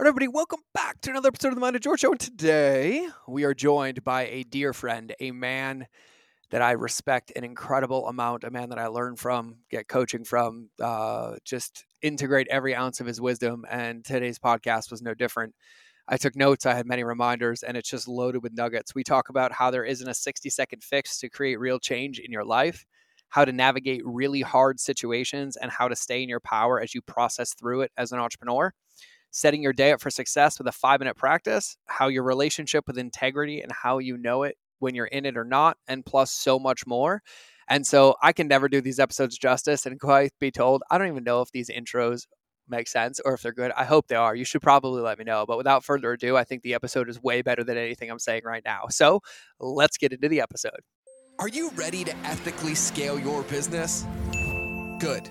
All right, everybody, welcome back to another episode of the Mind of George Show. And today we are joined by a dear friend, a man that I respect an incredible amount, a man that I learn from, get coaching from, uh, just integrate every ounce of his wisdom. And today's podcast was no different. I took notes, I had many reminders, and it's just loaded with nuggets. We talk about how there isn't a 60 second fix to create real change in your life, how to navigate really hard situations, and how to stay in your power as you process through it as an entrepreneur setting your day up for success with a five minute practice, how your relationship with integrity and how you know it when you're in it or not, and plus so much more. And so I can never do these episodes justice. And quite be told, I don't even know if these intros make sense or if they're good. I hope they are. You should probably let me know. But without further ado, I think the episode is way better than anything I'm saying right now. So let's get into the episode. Are you ready to ethically scale your business? Good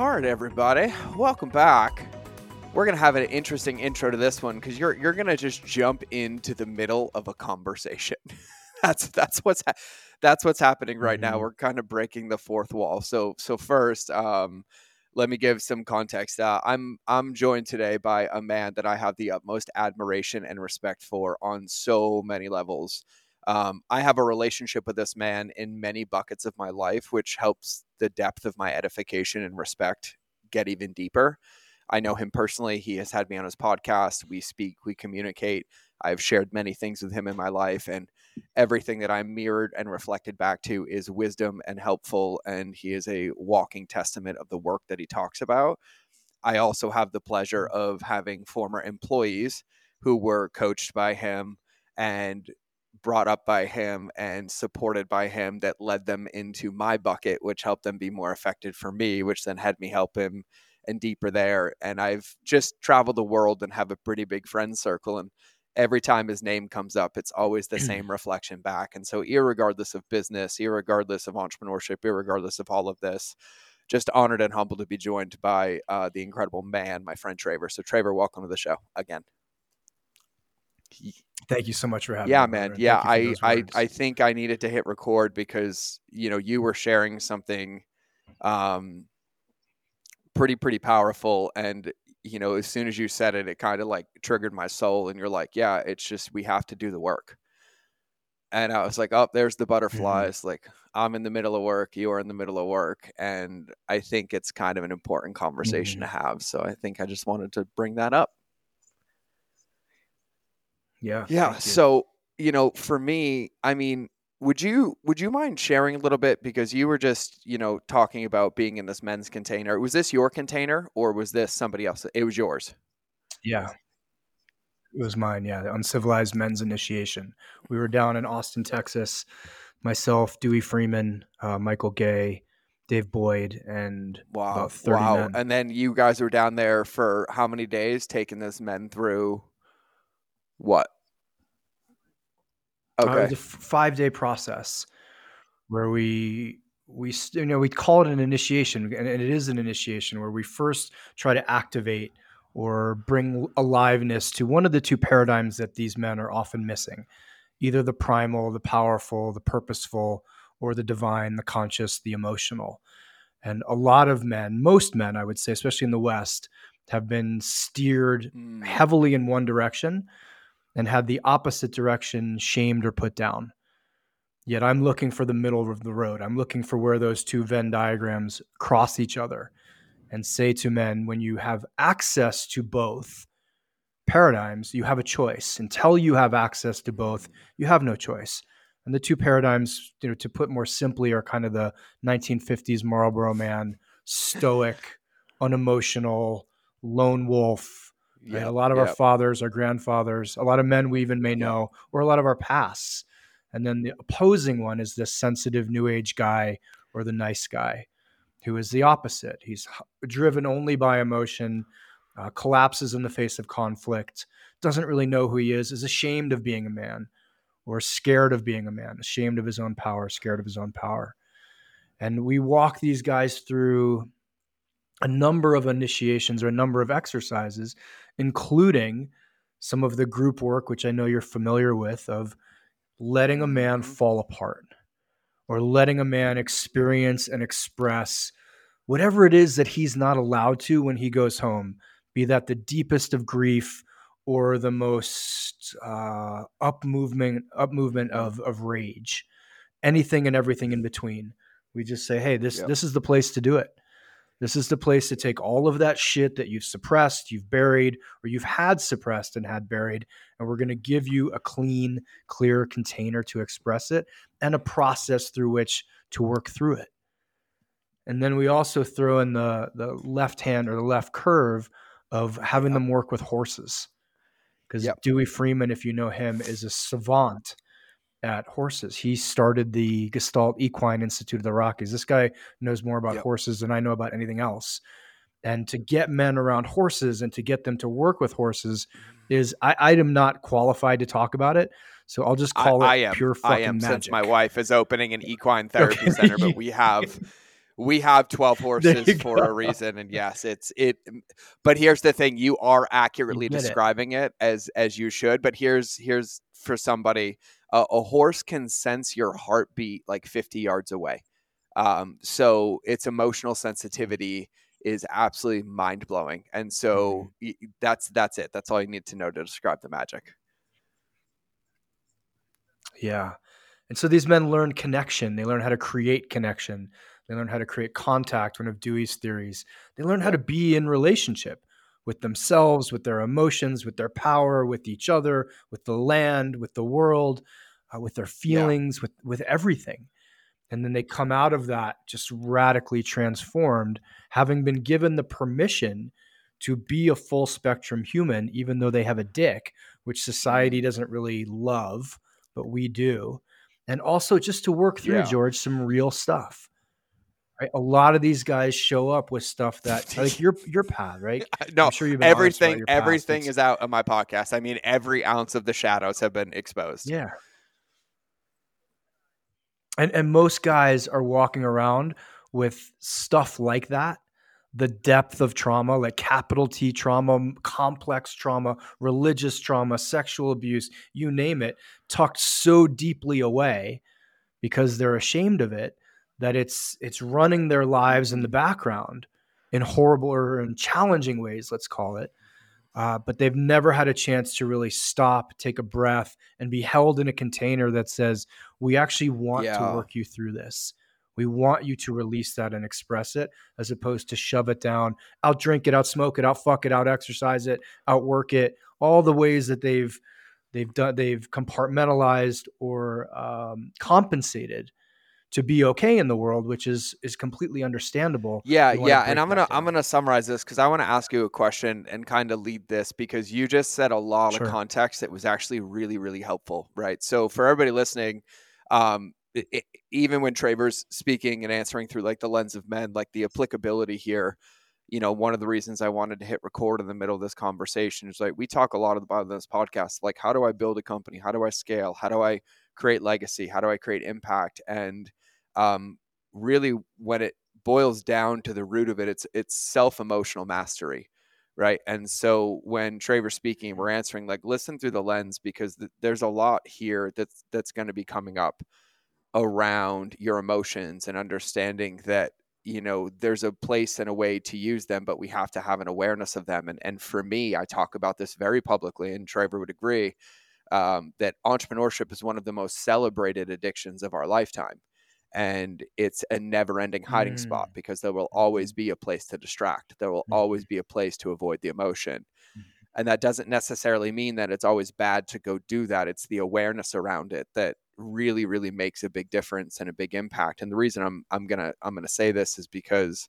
All right, everybody, welcome back. We're gonna have an interesting intro to this one because you're you're gonna just jump into the middle of a conversation. that's that's what's ha- that's what's happening right mm-hmm. now. We're kind of breaking the fourth wall. So so first, um, let me give some context. Uh, I'm I'm joined today by a man that I have the utmost admiration and respect for on so many levels. Um, I have a relationship with this man in many buckets of my life, which helps the depth of my edification and respect get even deeper. I know him personally. He has had me on his podcast. We speak, we communicate. I've shared many things with him in my life, and everything that I'm mirrored and reflected back to is wisdom and helpful. And he is a walking testament of the work that he talks about. I also have the pleasure of having former employees who were coached by him and brought up by him and supported by him that led them into my bucket, which helped them be more effective for me, which then had me help him and deeper there. And I've just traveled the world and have a pretty big friend circle. And every time his name comes up, it's always the same reflection back. And so, regardless of business, regardless of entrepreneurship, regardless of all of this, just honored and humbled to be joined by uh, the incredible man, my friend Traver. So, Traver, welcome to the show again. Thank you so much for having yeah, me. Yeah, man. Yeah, I, I, I think I needed to hit record because, you know, you were sharing something um, pretty, pretty powerful. And, you know, as soon as you said it, it kind of like triggered my soul. And you're like, yeah, it's just, we have to do the work. And I was like, oh, there's the mm-hmm. butterflies. Mm-hmm. Like, I'm in the middle of work. You are in the middle of work. And I think it's kind of an important conversation mm-hmm. to have. So I think I just wanted to bring that up. Yeah. Yeah. So, you know, for me, I mean, would you would you mind sharing a little bit because you were just, you know, talking about being in this men's container. Was this your container or was this somebody else? It was yours. Yeah. It was mine, yeah. The uncivilized men's initiation. We were down in Austin, Texas. Myself, Dewey Freeman, uh, Michael Gay, Dave Boyd, and wow, wow. Men. And then you guys were down there for how many days, taking this men through what? Okay. Uh, it was a five day process where we we you know we call it an initiation and it is an initiation where we first try to activate or bring aliveness to one of the two paradigms that these men are often missing either the primal the powerful the purposeful or the divine the conscious the emotional and a lot of men most men i would say especially in the west have been steered mm. heavily in one direction and had the opposite direction shamed or put down. Yet I'm looking for the middle of the road. I'm looking for where those two Venn diagrams cross each other and say to men, when you have access to both paradigms, you have a choice. Until you have access to both, you have no choice. And the two paradigms, you know, to put more simply, are kind of the 1950s Marlboro man, stoic, unemotional, lone wolf, Right? A lot of our fathers, our grandfathers, a lot of men we even may know, or a lot of our pasts. And then the opposing one is this sensitive new age guy or the nice guy who is the opposite. He's driven only by emotion, uh, collapses in the face of conflict, doesn't really know who he is, is ashamed of being a man or scared of being a man, ashamed of his own power, scared of his own power. And we walk these guys through a number of initiations or a number of exercises, including some of the group work, which I know you're familiar with, of letting a man mm-hmm. fall apart or letting a man experience and express whatever it is that he's not allowed to when he goes home, be that the deepest of grief or the most uh, up movement, up movement of, of rage, anything and everything in between. We just say, hey, this yep. this is the place to do it. This is the place to take all of that shit that you've suppressed, you've buried, or you've had suppressed and had buried, and we're going to give you a clean, clear container to express it and a process through which to work through it. And then we also throw in the the left hand or the left curve of having them work with horses. Because yep. Dewey Freeman, if you know him, is a savant at horses. He started the Gestalt Equine Institute of the Rockies. This guy knows more about yep. horses than I know about anything else. And to get men around horses and to get them to work with horses mm-hmm. is I, I am not qualified to talk about it. So I'll just call I, it I am, pure fucking I am magic. since my wife is opening an equine therapy okay. center, but we have we have 12 horses for a reason and yes it's it but here's the thing you are accurately you describing it. it. as as you should but here's here's for somebody uh, a horse can sense your heartbeat like 50 yards away. Um, so its emotional sensitivity is absolutely mind blowing. And so mm-hmm. that's that's it. That's all you need to know to describe the magic. Yeah. And so these men learn connection. They learn how to create connection. They learn how to create contact, one of Dewey's theories. They learn how to be in relationship with themselves, with their emotions, with their power, with each other, with the land, with the world, uh, with their feelings, yeah. with with everything. And then they come out of that just radically transformed, having been given the permission to be a full spectrum human, even though they have a dick, which society mm-hmm. doesn't really love, but we do. And also just to work through, yeah. George, some real stuff. Right? A lot of these guys show up with stuff that like your your path, right? No, I'm sure you've everything everything is out of my podcast. I mean, every ounce of the shadows have been exposed. Yeah. And and most guys are walking around with stuff like that. The depth of trauma, like capital T trauma, complex trauma, religious trauma, sexual abuse, you name it, tucked so deeply away because they're ashamed of it that it's it's running their lives in the background in horrible or in challenging ways, let's call it. Uh, but they've never had a chance to really stop, take a breath, and be held in a container that says, "We actually want yeah. to work you through this. We want you to release that and express it, as opposed to shove it down, out drink it, out smoke it, out fuck it, out exercise it, outwork it. All the ways that they've they've done, they've compartmentalized or um, compensated to be okay in the world, which is is completely understandable. Yeah, yeah, and I'm gonna I'm gonna summarize this because I want to ask you a question and kind of lead this because you just said a lot sure. of context that was actually really really helpful, right? So for everybody listening, um, it, it, even when Traver's speaking and answering through like the lens of men, like the applicability here. You know, one of the reasons I wanted to hit record in the middle of this conversation is like we talk a lot about this podcast, like how do I build a company? How do I scale? How do I create legacy? How do I create impact? And um, really when it boils down to the root of it, it's it's self emotional mastery, right? And so when Traver's speaking, we're answering like listen through the lens because th- there's a lot here that's that's going to be coming up around your emotions and understanding that you know there's a place and a way to use them but we have to have an awareness of them and and for me i talk about this very publicly and Traver would agree um, that entrepreneurship is one of the most celebrated addictions of our lifetime and it's a never ending hiding mm. spot because there will always be a place to distract. There will always be a place to avoid the emotion. Mm. and that doesn't necessarily mean that it's always bad to go do that. It's the awareness around it that really really makes a big difference and a big impact. And the reason i'm i'm going to i'm going to say this is because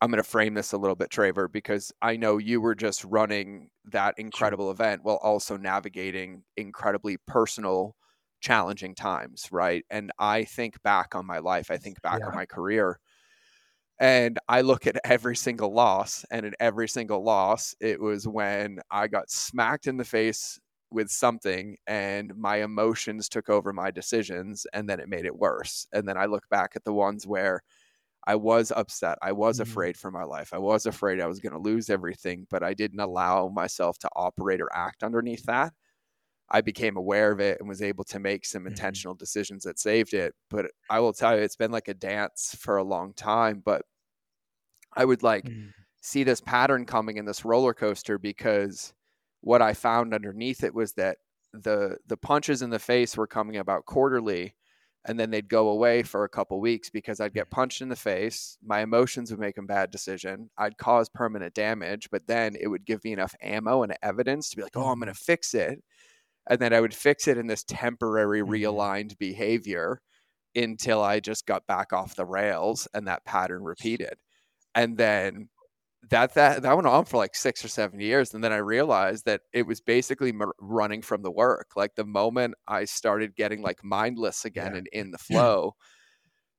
I'm going to frame this a little bit, Traver, because I know you were just running that incredible event while also navigating incredibly personal challenging times, right? And I think back on my life, I think back yeah. on my career. And I look at every single loss, and in every single loss, it was when I got smacked in the face with something and my emotions took over my decisions and then it made it worse. And then I look back at the ones where I was upset. I was mm-hmm. afraid for my life. I was afraid I was going to lose everything, but I didn't allow myself to operate or act underneath that. I became aware of it and was able to make some mm-hmm. intentional decisions that saved it. But I will tell you, it's been like a dance for a long time. But I would like mm-hmm. see this pattern coming in this roller coaster because what I found underneath it was that the the punches in the face were coming about quarterly and then they'd go away for a couple weeks because I'd get punched in the face. My emotions would make a bad decision. I'd cause permanent damage, but then it would give me enough ammo and evidence to be like, oh, I'm going to mm-hmm. fix it. And then I would fix it in this temporary mm-hmm. realigned behavior until I just got back off the rails and that pattern repeated. And then that that that went on for like six or seven years and then i realized that it was basically m- running from the work like the moment i started getting like mindless again yeah. and in the flow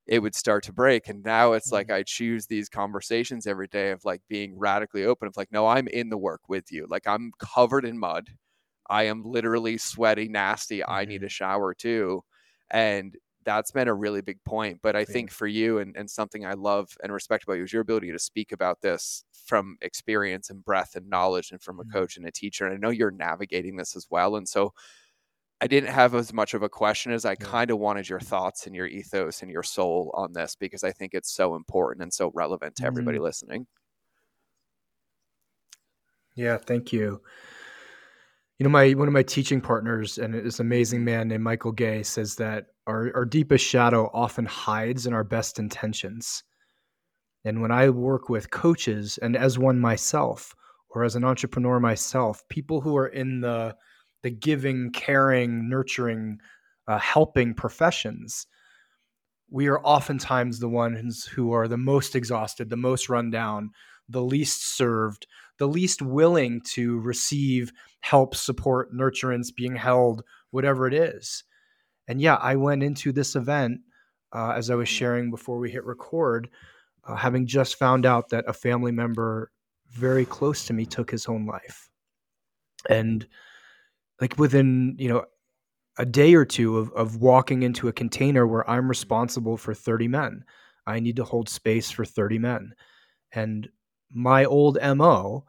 it would start to break and now it's like mm-hmm. i choose these conversations every day of like being radically open of like no i'm in the work with you like i'm covered in mud i am literally sweaty nasty mm-hmm. i need mm-hmm. a shower too and that's been a really big point. But I yeah. think for you and, and something I love and respect about you is your ability to speak about this from experience and breadth and knowledge and from a mm-hmm. coach and a teacher. And I know you're navigating this as well. And so I didn't have as much of a question as I yeah. kind of wanted your thoughts and your ethos and your soul on this because I think it's so important and so relevant to everybody mm-hmm. listening. Yeah, thank you. You know, my one of my teaching partners and this amazing man named Michael Gay says that our, our deepest shadow often hides in our best intentions. And when I work with coaches and as one myself, or as an entrepreneur myself, people who are in the the giving, caring, nurturing, uh, helping professions, we are oftentimes the ones who are the most exhausted, the most run down, the least served, the least willing to receive help, support, nurturance, being held, whatever it is. And yeah, I went into this event uh, as I was sharing before we hit record, uh, having just found out that a family member very close to me took his own life. And like within, you know, a day or two of, of walking into a container where I'm responsible for 30 men. I need to hold space for 30 men. And my old MO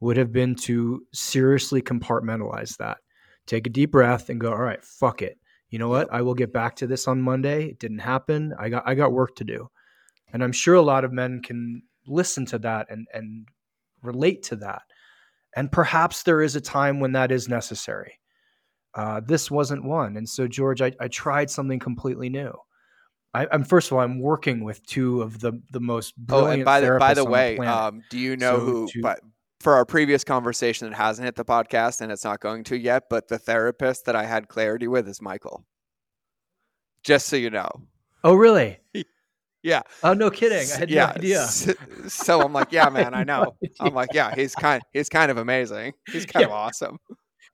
would have been to seriously compartmentalize that. Take a deep breath and go, all right, fuck it. You know what? I will get back to this on Monday. It didn't happen. I got I got work to do. And I'm sure a lot of men can listen to that and and relate to that. And perhaps there is a time when that is necessary. Uh, this wasn't one. And so, George, I, I tried something completely new. I, am first of all, I'm working with two of the the most brilliant. Oh, and by the by the way, the um, do you know so who? To, but for our previous conversation that hasn't hit the podcast and it's not going to yet, but the therapist that I had clarity with is Michael. Just so you know. Oh, really? yeah. Oh, no kidding. I had yeah. no idea. So, I'm like, yeah, man, I know. No I'm like, yeah, he's kind, he's kind of amazing. He's kind yeah. of awesome.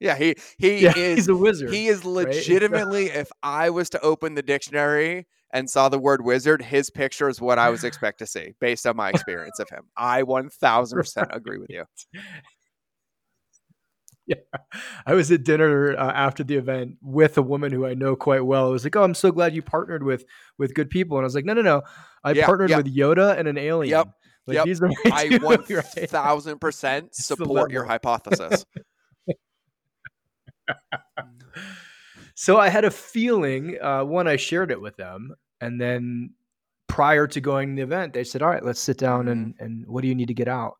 Yeah, he he yeah, is. He's a wizard. He is legitimately. Right? if I was to open the dictionary and saw the word wizard, his picture is what I was expect to see based on my experience of him. I 1000% agree with you. Yeah. I was at dinner uh, after the event with a woman who I know quite well. I was like, "Oh, I'm so glad you partnered with with good people." And I was like, "No, no, no. I yeah, partnered with Yoda and an alien." Yep. Like, yep. These are I 1000% support your hypothesis. so I had a feeling. Uh, one, I shared it with them, and then prior to going to the event, they said, "All right, let's sit down and mm-hmm. and what do you need to get out?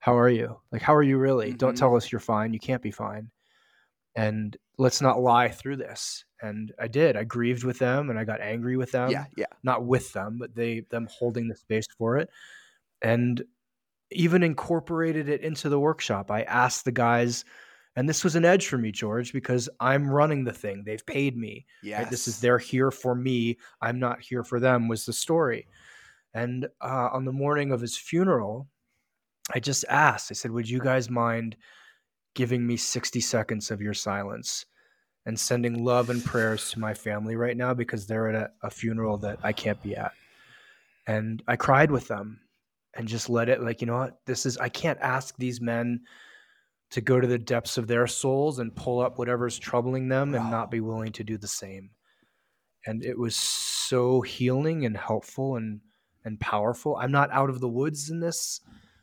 How are you? Like, how are you really? Mm-hmm. Don't tell us you're fine. You can't be fine, and let's not lie through this." And I did. I grieved with them, and I got angry with them. Yeah, yeah. Not with them, but they them holding the space for it, and even incorporated it into the workshop. I asked the guys and this was an edge for me, George, because I'm running the thing. They've paid me. Yes. Right? This is they're here for me. I'm not here for them. Was the story. And uh, on the morning of his funeral, I just asked. I said, "Would you guys mind giving me 60 seconds of your silence and sending love and prayers to my family right now because they're at a, a funeral that I can't be at?" and I cried with them and just let it like you know what this is I can't ask these men to go to the depths of their souls and pull up whatever's troubling them and not be willing to do the same. And it was so healing and helpful and and powerful. I'm not out of the woods in this.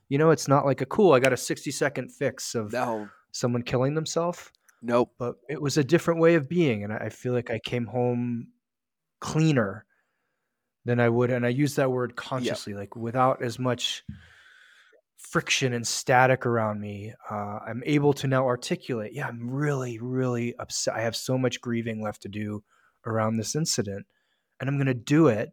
You know, it's not like a cool, I got a 60 second fix of No, someone killing themselves, nope. but it was a different way of being. And I I feel like I came home cleaner than I would. And I use that word consciously, like without as much friction and static around me. Uh, I'm able to now articulate, yeah, I'm really, really upset. I have so much grieving left to do around this incident. And I'm going to do it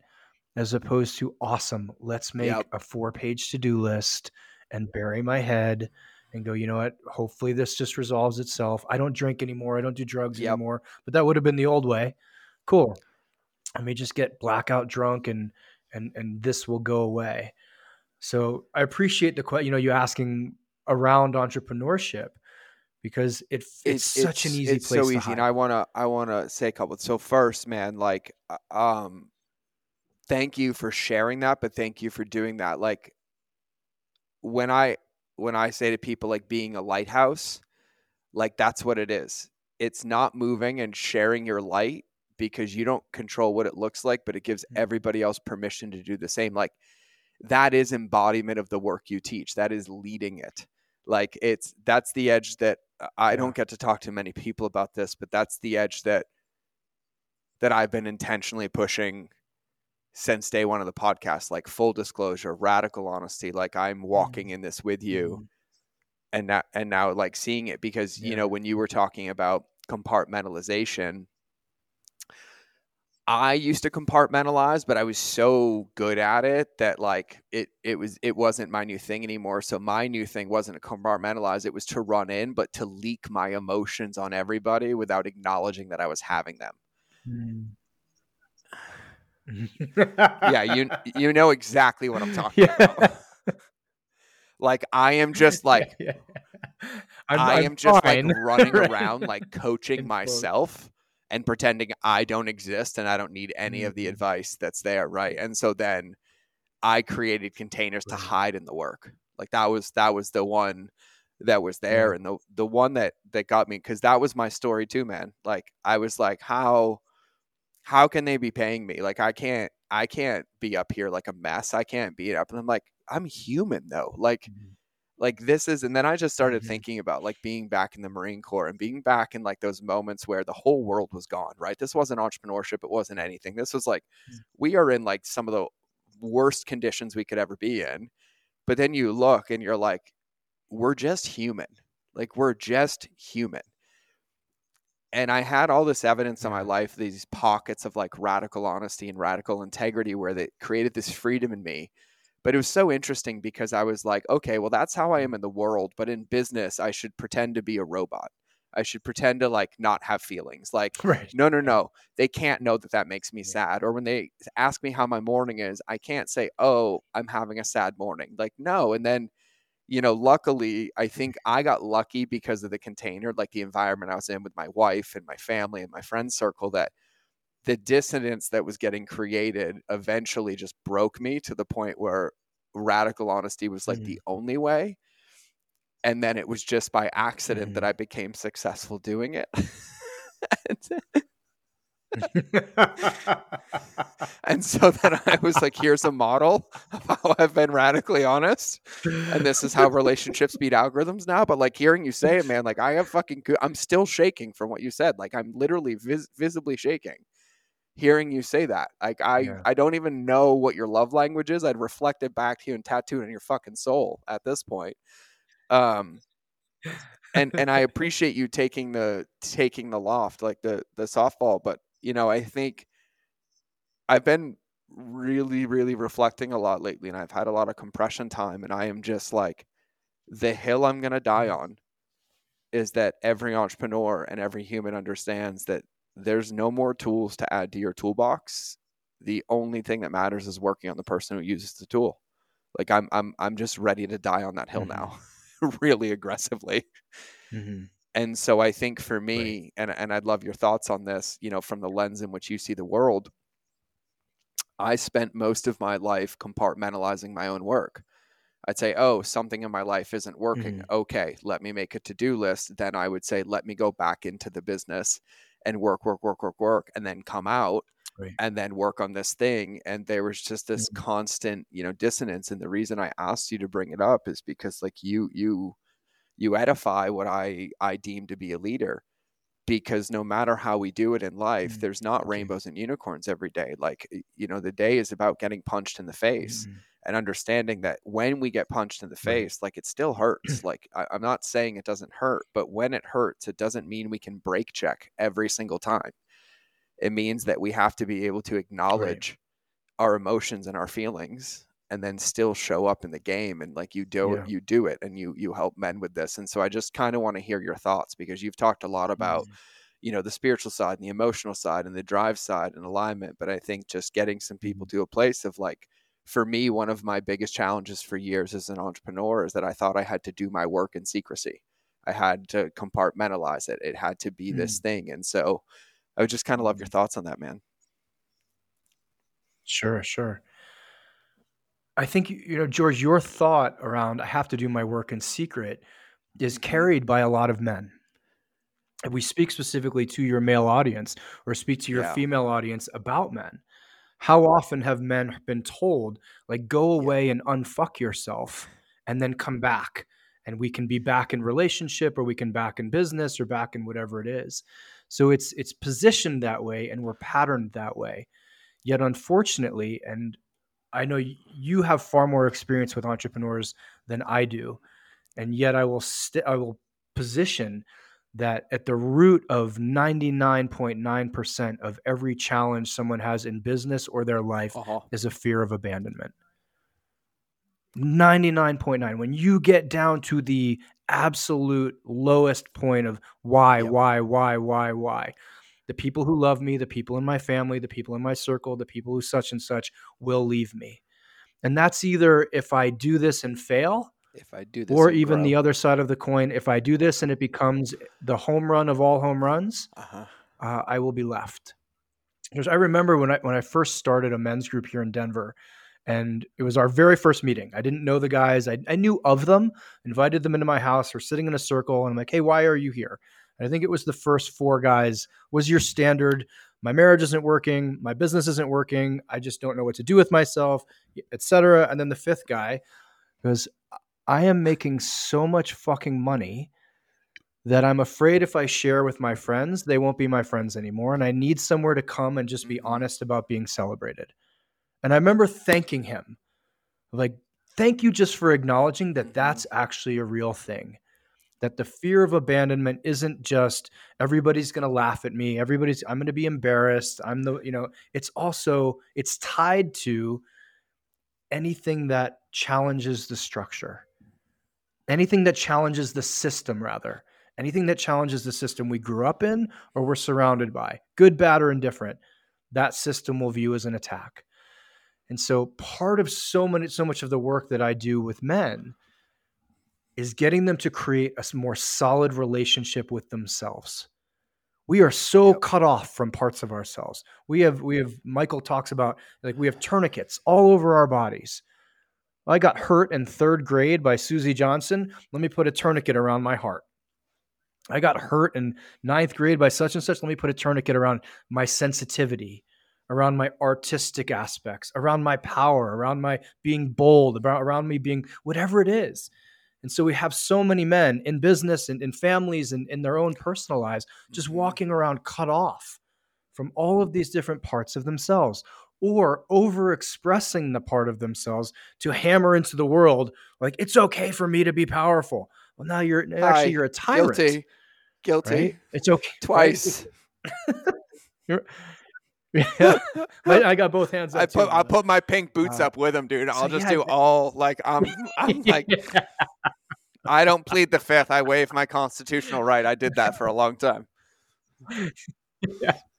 as opposed to awesome. Let's make Yep. a four page to do list and bury my head and go, you know what? Hopefully this just resolves itself. I don't drink anymore. I don't do drugs Yep. anymore. But that would have been the old way. Cool. I may just get blackout drunk and and and this will go away. So I appreciate the question. You know, you asking around entrepreneurship because it, it's, such an easy it's place so to easy and i want to i want to say a couple so first man like uh, um thank you for sharing that but thank you for doing that like when i when i say to people like being a lighthouse like that's what it is it's not moving and sharing your light because you don't control what it looks like but it gives Mhm. everybody else permission to do the same like that is embodiment of the work you teach. That is leading it. Like it's that's the edge that uh, i don't get to talk to many people about this but that's the edge that that i've been intentionally pushing since day one of the podcast. Like full disclosure radical honesty like i'm walking in this with you Mhm. and now and now like seeing it because you know when you were talking about compartmentalization I used to compartmentalize, but I was so good at it that like it it was it wasn't my new thing anymore. So my new thing wasn't to compartmentalize, it was to run in, but to leak my emotions on everybody without acknowledging that I was having them. Mm. Yeah, you you know exactly what I'm talking Yeah. about. Like I am just like Yeah, yeah. I'm, I I'm just fine, like running around like coaching myself and pretending I don't exist and I don't need any of the Mhm. advice that's there, right? And so then I created containers to hide in the work. Like that was that was the one that was there and the the one that that got me cuz that was my story too, man. Like I was like how how can they be paying me? Like I can't I can't be up here like a mess. I can't be up and I'm like I'm human though. Like Mhm. Like this is and then i just started Mhm. thinking about like being back in the marine corps and being back in like those moments where the whole world was gone right? This wasn't entrepreneurship it wasn't anything. This was like Mm. we are in like some of the worst conditions we could ever be in but then you look and you're like we're just human. Like we're just human. And i had all this evidence in my life these pockets of like radical honesty and radical integrity where they created this freedom in me but it was so interesting because I was like, okay, well, that's how I mm. am in the world. But in business, I should pretend to be a robot. I should pretend to like not have feelings. Like, Right. no, no, no. They can't know that that makes me Yeah. sad. Or when they ask me how my morning is, I can't say, oh, I'm having a sad morning. Like, no. And then, you know, luckily, I think I got lucky because of the container, like the environment I was in with my wife and my family and my friend circle that the dissonance that was getting created eventually just broke me to the point where radical honesty was like Mm. the only way. And then it was just by accident that Mhm. i became successful doing it. And so then i was like here's a model of how i've been radically honest and this is how relationships beat algorithms now. But like hearing you say it man like i have fucking good. I'm still shaking from what you said. Like i'm literally vis- visibly shaking hearing you say that like i Yeah. i don't even know what your love language is i'd reflect it back to you and tattoo it on your fucking soul at this point um and and i appreciate you taking the taking the loft like the the softball but you know i think i've been really really reflecting a lot lately and i've had a lot of compression time and i am just like the hill i'm going to die on is that every entrepreneur and every human understands that there's no more tools to add to your toolbox the only thing that matters is working on the person who uses the tool like i'm i'm i'm just ready to die on that hill Mhm. now really aggressively Mhm. and so i think for me and and i'd love your thoughts on this you know from the lens in which you see the world I spent most of my life compartmentalizing my own work. I'd say, oh, something in my life isn't working. Mhm. Okay, let me make a to do list. Then I would say, let me go back into the business and work, work, work, work, work, and then come out Right. and then work on this thing. And there was just this Mhm. constant, you know, dissonance. And the reason I asked you to bring it up is because like you, you, you edify what I I deem to be a leader. Because no matter how we do it in life, Mm, there's not rainbows and unicorns every day. Like you know, the day is about getting punched in the face Mhm. and understanding that when we get punched in the Right. face, like it still hurts. like I, I'm not saying it doesn't hurt, but when it hurts, it doesn't mean we can brake check every single time. It means that we have to be able to acknowledge our emotions and our feelings and then still show up in the game and like you do Yeah. you do it and you you help men with this and so i just kind of want to hear your thoughts because you've talked a lot about Mhm. you know the spiritual side and the emotional side and the drive side and alignment but i think just getting some people mm-hmm. to a place of like for me one of my biggest challenges for years as an entrepreneur is that i thought i had to do my work in secrecy i had to compartmentalize it it had to be this mm. thing and so i would just kind of love your mm-hmm. thoughts on that man Sure, sure. I think you know, George, your thought around I have to do my work in secret is Mhm. carried by a lot of men. If we speak specifically to your male audience or speak to your Yeah. female audience about men, how often have men been told, like, go away and unfuck yourself and then come back and we can be back in relationship or we can back in business or back in whatever it is. So it's it's positioned that way and we're patterned that way. Yet unfortunately, and I know you have far more experience with entrepreneurs than I do, and yet I will st- I will position that at the root of 99.9% of every challenge someone has in business or their life uh-huh. is a fear of abandonment. 99.9 when you get down to the absolute lowest point of why Yep. why why why why the people who love me the people in my family the people in my circle the people who such and such will leave me and that's either if i do this and fail if i do this or even the other side of the coin if i do this and it becomes the home run of all home runs uh-huh. uh, I will be left. Because I remember when I when I first started a men's group here in Denver, and it was our very first meeting. I didn't know the guys. I, I knew of them, invited them into my house. We're sitting in a circle, and I'm like, "Hey, why are you here?" And I think it was the first four guys. Was your standard? My marriage isn't working. My business isn't working. I just don't know what to do with myself, etc. And then the fifth guy goes, "I am making so much fucking money." that I'm afraid if I share with my friends, they won't be my friends anymore. And I need somewhere to come and just be Mhm. honest about being celebrated. And I remember thanking him, like, thank you just for acknowledging that Mhm. that's actually a real thing. That the fear of abandonment isn't just everybody's going to laugh at me, everybody's, I'm going to be embarrassed. I'm the, you know, it's also, it's tied to anything that challenges the structure, anything that challenges the system, rather anything that challenges the system we grew up in or we're surrounded by, good, bad, or indifferent, that system will view as an attack. And so part of so many so much of the work that I do with men is getting them to create a more solid relationship with themselves. We are so Yep. cut off from parts of ourselves. We have we have Michael talks about like we have tourniquets all over our bodies. I got hurt in third grade by Susie Johnson. Let me put a tourniquet around my heart. I got hurt in ninth grade by such and such. Let me put a tourniquet around my sensitivity, around my artistic aspects, around my power, around my being bold, about, around me being whatever it is. And so we have so many men in business and in families and in their own personal lives just Mhm. walking around cut off from all of these different parts of themselves or over expressing the part of themselves to hammer into the world like it's okay for me to be powerful. Well, now you're actually you're a tyrant. guilty guilty Right? It's okay. Twice. Right? Twice Yeah. I, I got both hands up. I too, put I brother. put my pink boots Uh, up with him, dude. I'll so just yeah, do th- all like I'm I'm like I don't plead the fifth. I waive my constitutional right. I did that for a long time.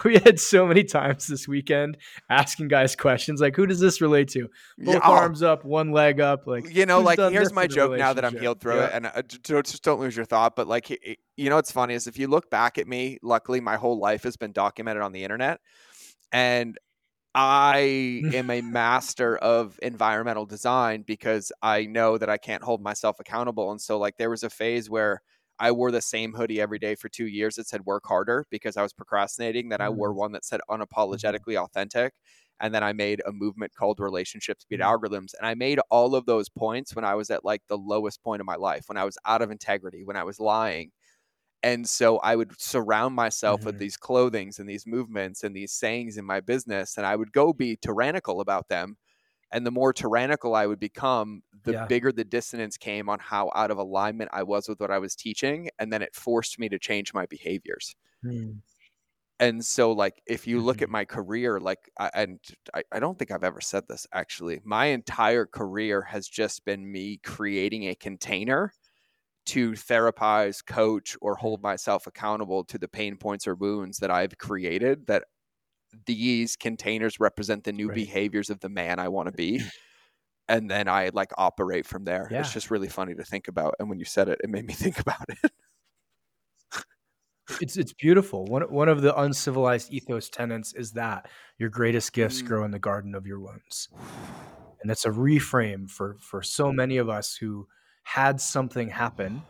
we had so many times this weekend asking guys questions like, "Who does this relate to?" Both Yeah, oh, arms up, one leg up. Like, you know, like here's my joke now that I'm healed through Yeah. it, and uh, just don't lose your thought. But like, you know, what's funny is if you look back at me, luckily my whole life has been documented on the internet, and I am a master of environmental design because I know that I can't hold myself accountable. And so, like, there was a phase where I wore the same hoodie every day for two years that said work harder because I was procrastinating. Then I wore Mm. one that said Mhm. unapologetically authentic. And then I made a movement called relationships beat Mm. algorithms. And I made all of those points when I was at like the lowest point of my life, when I was out of integrity, when I was lying. And so I would surround myself with Mhm. these clothings and these movements and these sayings in my business. And I would go be tyrannical about them. And the more tyrannical I would become, the Yeah. bigger the dissonance came on how out of alignment I was with what I was teaching. And then it forced me to change my behaviors. Mm. And so, like, if you look at Mhm. my career, like, I, and I, I don't think I've ever said this actually, my entire career has just been me creating a container to therapize, coach, or hold myself accountable to the pain points or wounds that I've created. That these containers represent the new Right. behaviors of the man I want to be. And then I like operate from there. Yeah. It's just really funny to think about. And when you said it, it made me think about it. It's it's beautiful. One one of the uncivilized ethos tenets is that your greatest gifts Mm. grow in the garden of your wounds. And that's a reframe for for so many of us who had something happen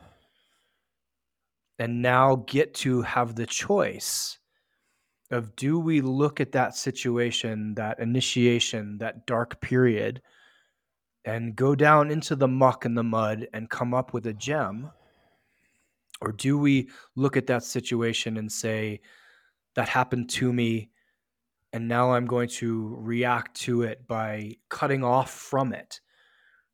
and now get to have the choice of do we look at that situation, that initiation, that dark period and go down into the muck and the mud and come up with a gem? Or do we look at that situation and say that happened to me and now i'm going to react to it by cutting off from it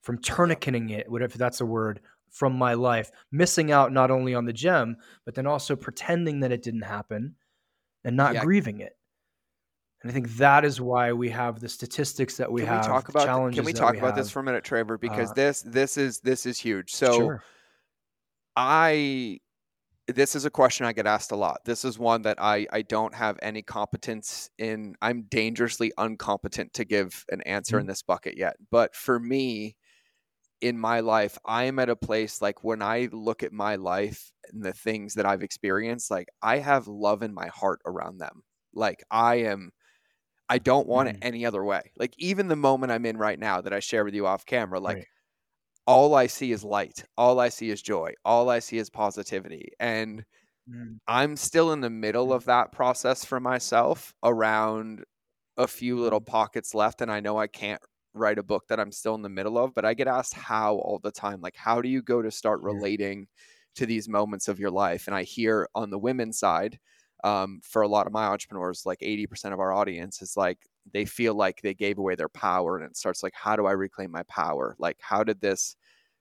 from tourniqueting it whatever that's a word from my life missing out not only on the gem but then also pretending that it didn't happen and not Yeah. grieving it and i think that is why we have the statistics that we can have we talk about can we talk about this for a minute, Traver? Because Uh, this this is this is huge. So sure I this is a question I get asked a lot. This is one that I I don't have any competence in. I'm dangerously incompetent to give an answer in this bucket yet. But for me in my life, I am at a place like when I look at my life and the things that I've experienced, like I have love in my heart around them. Like I am I don't want it Mhm. any other way. Like even the moment I'm in right now that I share with you off camera, like Right. all I see is light. All I see is joy. All I see is positivity. And Mm, I'm still in the middle Mm. of that process for myself around a few little Mm. pockets left. And I know I can't write a book that I'm still in the middle of, but I get asked how all the time. Like, how do you go to start relating to these moments of your life? And I hear on the women's side, um, for a lot of my entrepreneurs, like 80% of our audience is like, they feel like they gave away their power. And it starts like, how do I reclaim my power? Like, how did this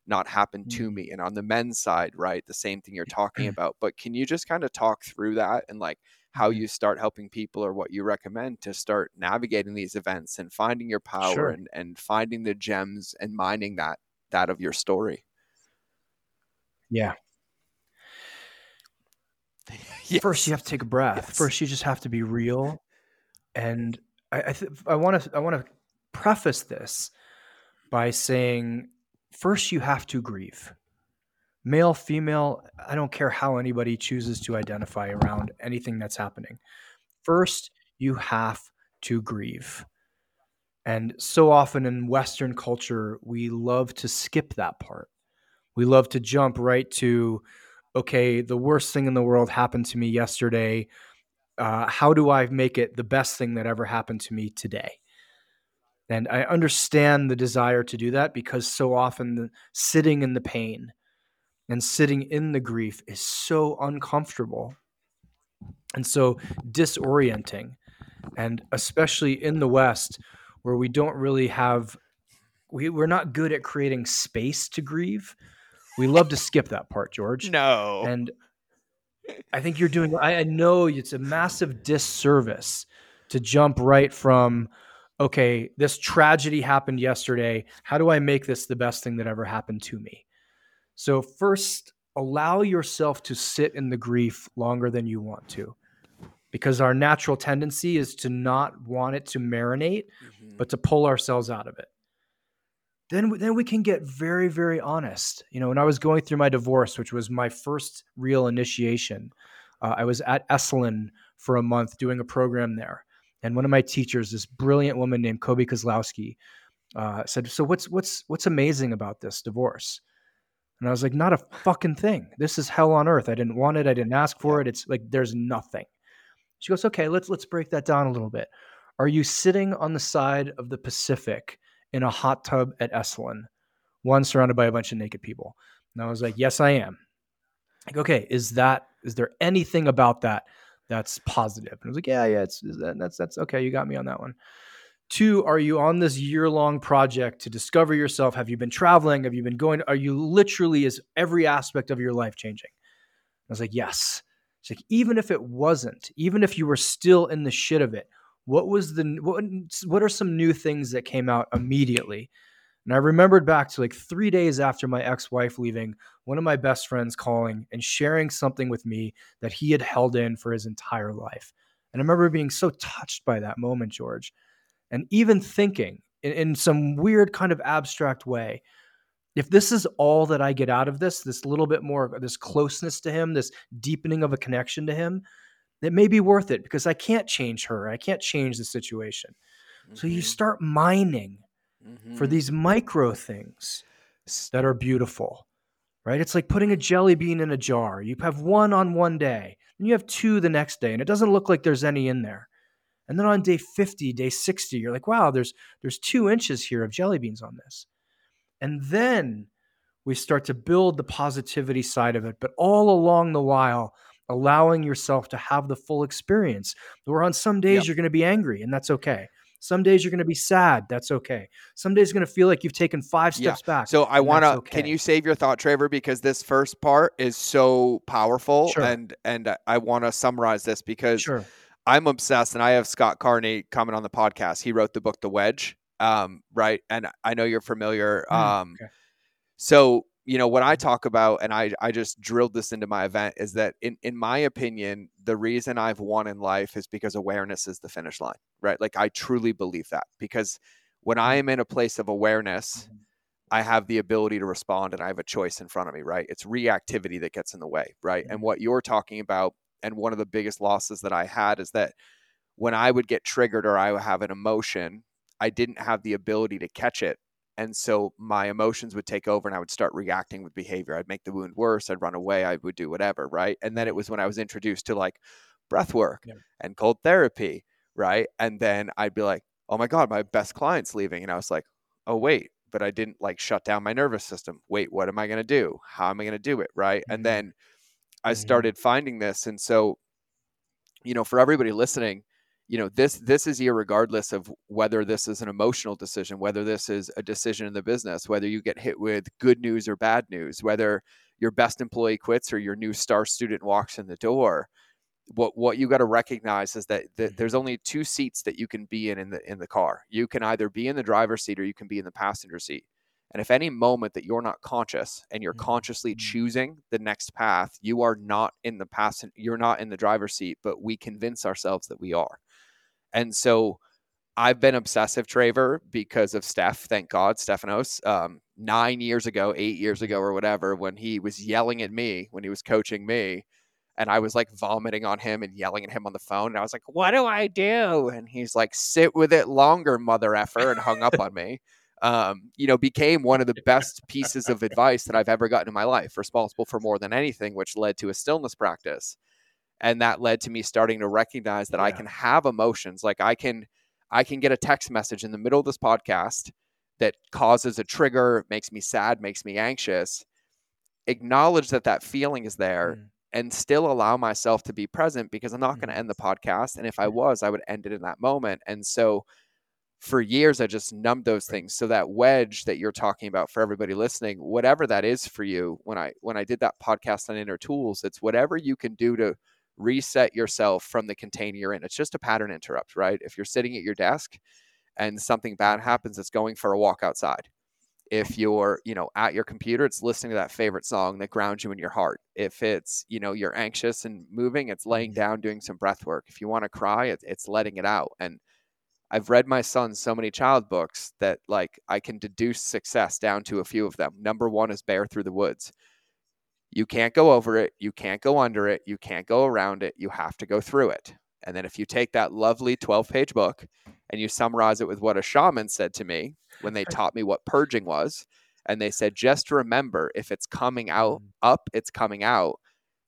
not happen to Mhm. me? And on the men's side, right, the same thing you're talking about. But can you just kind of talk through that and like how Mhm. you start helping people or what you recommend to start navigating these events and finding your power Sure. and, and finding the gems and mining that that of your story? yeah First, you have to take a breath. Yes. First, you just have to be real. And I I want to I want to preface this by saying, first, you have to grieve. Male, female, I don't care how anybody chooses to identify around anything that's happening. First, you have to grieve. And so often in Western culture, we love to skip that part. We love to jump right to, okay, the worst thing in the world happened to me yesterday. Uh, how do I make it the best thing that ever happened to me today? And I understand the desire to do that because so often the, sitting in the pain and sitting in the grief is so uncomfortable and so disorienting. And especially in the West, where we don't really have, we, we're not good at creating space to grieve. We love to skip that part, George. No. And I think you're doing, I, I know it's a massive disservice to jump right from, okay, this tragedy happened yesterday. How do I make this the best thing that ever happened to me? So, first, allow yourself to sit in the grief longer than you want to, because our natural tendency is to not want it to marinate, Mhm. but to pull ourselves out of it. Then, then we can get very, very honest. You know, when I was going through my divorce, which was my first real initiation, uh, I was at Esalen for a month doing a program there. And one of my teachers, this brilliant woman named Kobe Kozlowski, uh, said, "So what's what's what's amazing about this divorce?" And I was like, "Not a fucking thing. This is hell on earth. I didn't want it. I didn't ask for it. It's like there's nothing." She goes, "Okay, let's let's break that down a little bit. Are you sitting on the side of the Pacific in a hot tub at Esalen, one surrounded by a bunch of naked people?" And I was like, "Yes, I am." Like, okay, is that is there anything about that that's positive? And I was like, "Yeah, yeah, it's that, that's that's okay. You got me on that one." Two, are you on this year long project to discover yourself? Have you been traveling? Have you been going? Are you literally, is every aspect of your life changing? I was like, yes. It's like, even if it wasn't, even if you were still in the shit of it, what was the, what, what are some new things that came out immediately? And I remembered back to like three days after my ex wife leaving, one of my best friends calling and sharing something with me that he had held in for his entire life. And I remember being so touched by that moment, George and even thinking in, in some weird kind of abstract way if this is all that I get out of this, this little bit more, of this closeness to him, this deepening of a connection to him, it may be worth it because I can't change her. I can't change the situation. Mm-hmm. So you mm-hmm. start mining mm-hmm. for these micro things that are beautiful, right? It's like putting a jelly bean in a jar. You have one on one day, and you have two the next day, and it doesn't look like there's any in there. And then on day 50, day 60, you're like, wow, there's there's two inches here of jelly beans on this. And then we start to build the positivity side of it, but all along the while, allowing yourself to have the full experience. Where on some days yep. you're going to be angry, and that's okay. Some days you're going to be sad. That's okay. Some days you're going to feel like you've taken five steps yeah. back. So I want to. Okay. Can you save your thought, Traver? Because this first part is so powerful, sure. and and I want to summarize this because sure. I'm obsessed, and I have Scott Carney coming on the podcast. He wrote the book The Wedge, um, right? And I know you're familiar. Mm, um, okay. So you know what I talk about, and I I just drilled this into my event is that in in my opinion, the reason I've won in life is because awareness is the finish line, right? Like I truly believe that because when I mm. am in a place of awareness. Mm-hmm. I have the ability to respond and I have a choice in front of me, right? It's reactivity that gets in the way, right? Mm-hmm. And what you're talking about and one of the biggest losses that I had is that when I would get triggered or I would have an emotion, I didn't have the ability to catch it. And so my emotions would take over and I would start reacting with behavior. I'd make the wound worse. I'd run away. I would do whatever. Right. And then it was when I was introduced to like breath work yeah. and cold therapy. Right. And then I'd be like, oh my God, my best client's leaving. And I was like, oh, wait, but I didn't like shut down my nervous system. Wait, what am I going to do? How am I going to do it? Right. Mm-hmm. And then I mm-hmm. started finding this. And so, you know, for everybody listening, you know, this this is regardless of whether this is an emotional decision, whether this is a decision in the business, whether you get hit with good news or bad news, whether your best employee quits or your new star student walks in the door. What what you got to recognize is that, that mm-hmm. there's only two seats that you can be in in the in the car. You can either be in the driver's seat or you can be in the passenger seat. And if any moment that you're not conscious and you're mm-hmm. consciously mm-hmm. choosing the next path, you are not in the pass you're not in the driver's seat, but we convince ourselves that we are. And so I've been obsessive Traver because of Steph, thank God, Stephanos. Um, nine years ago, eight years ago, or whatever, when he was yelling at me, when he was coaching me, and I was like vomiting on him and yelling at him on the phone. And I was like, What do I do? And he's like, Sit with it longer, mother effer, and hung up on me um, you know, became one of the best pieces of advice that I've ever gotten in my life, responsible for more than anything, which led to a stillness practice. And that led to me starting to recognize that yeah. I can have emotions. Like I can, I can get a text message in the middle of this podcast that causes a trigger, makes me sad, makes me anxious. Acknowledge that that feeling is there. Mm. And still allow myself to be present because I'm not mm. going to end the podcast. And if I was, I would end it in that moment. And so, for years I just numbed those things. So that wedge that you're talking about for everybody listening, whatever that is for you, when I when I did that podcast on inner tools, it's whatever you can do to reset yourself from the container you're in. It's just a pattern interrupt, right? If you're sitting at your desk and something bad happens, it's going for a walk outside. If you're, you know, at your computer, it's listening to that favorite song that grounds you in your heart. If it's, you know, you're anxious and moving, it's laying mm-hmm. down doing some breath work. If you want to cry, it's, it's letting it out. And I've read my son so many child books that like I can deduce success down to a few of them. Number one is bear through the woods. You can't go over it, you can't go under it, you can't go around it, you have to go through it. And then if you take that lovely 12 page book and you summarize it with what a shaman said to me when they taught me what purging was, and they said, just remember if it's coming out Mm. up, it's coming out.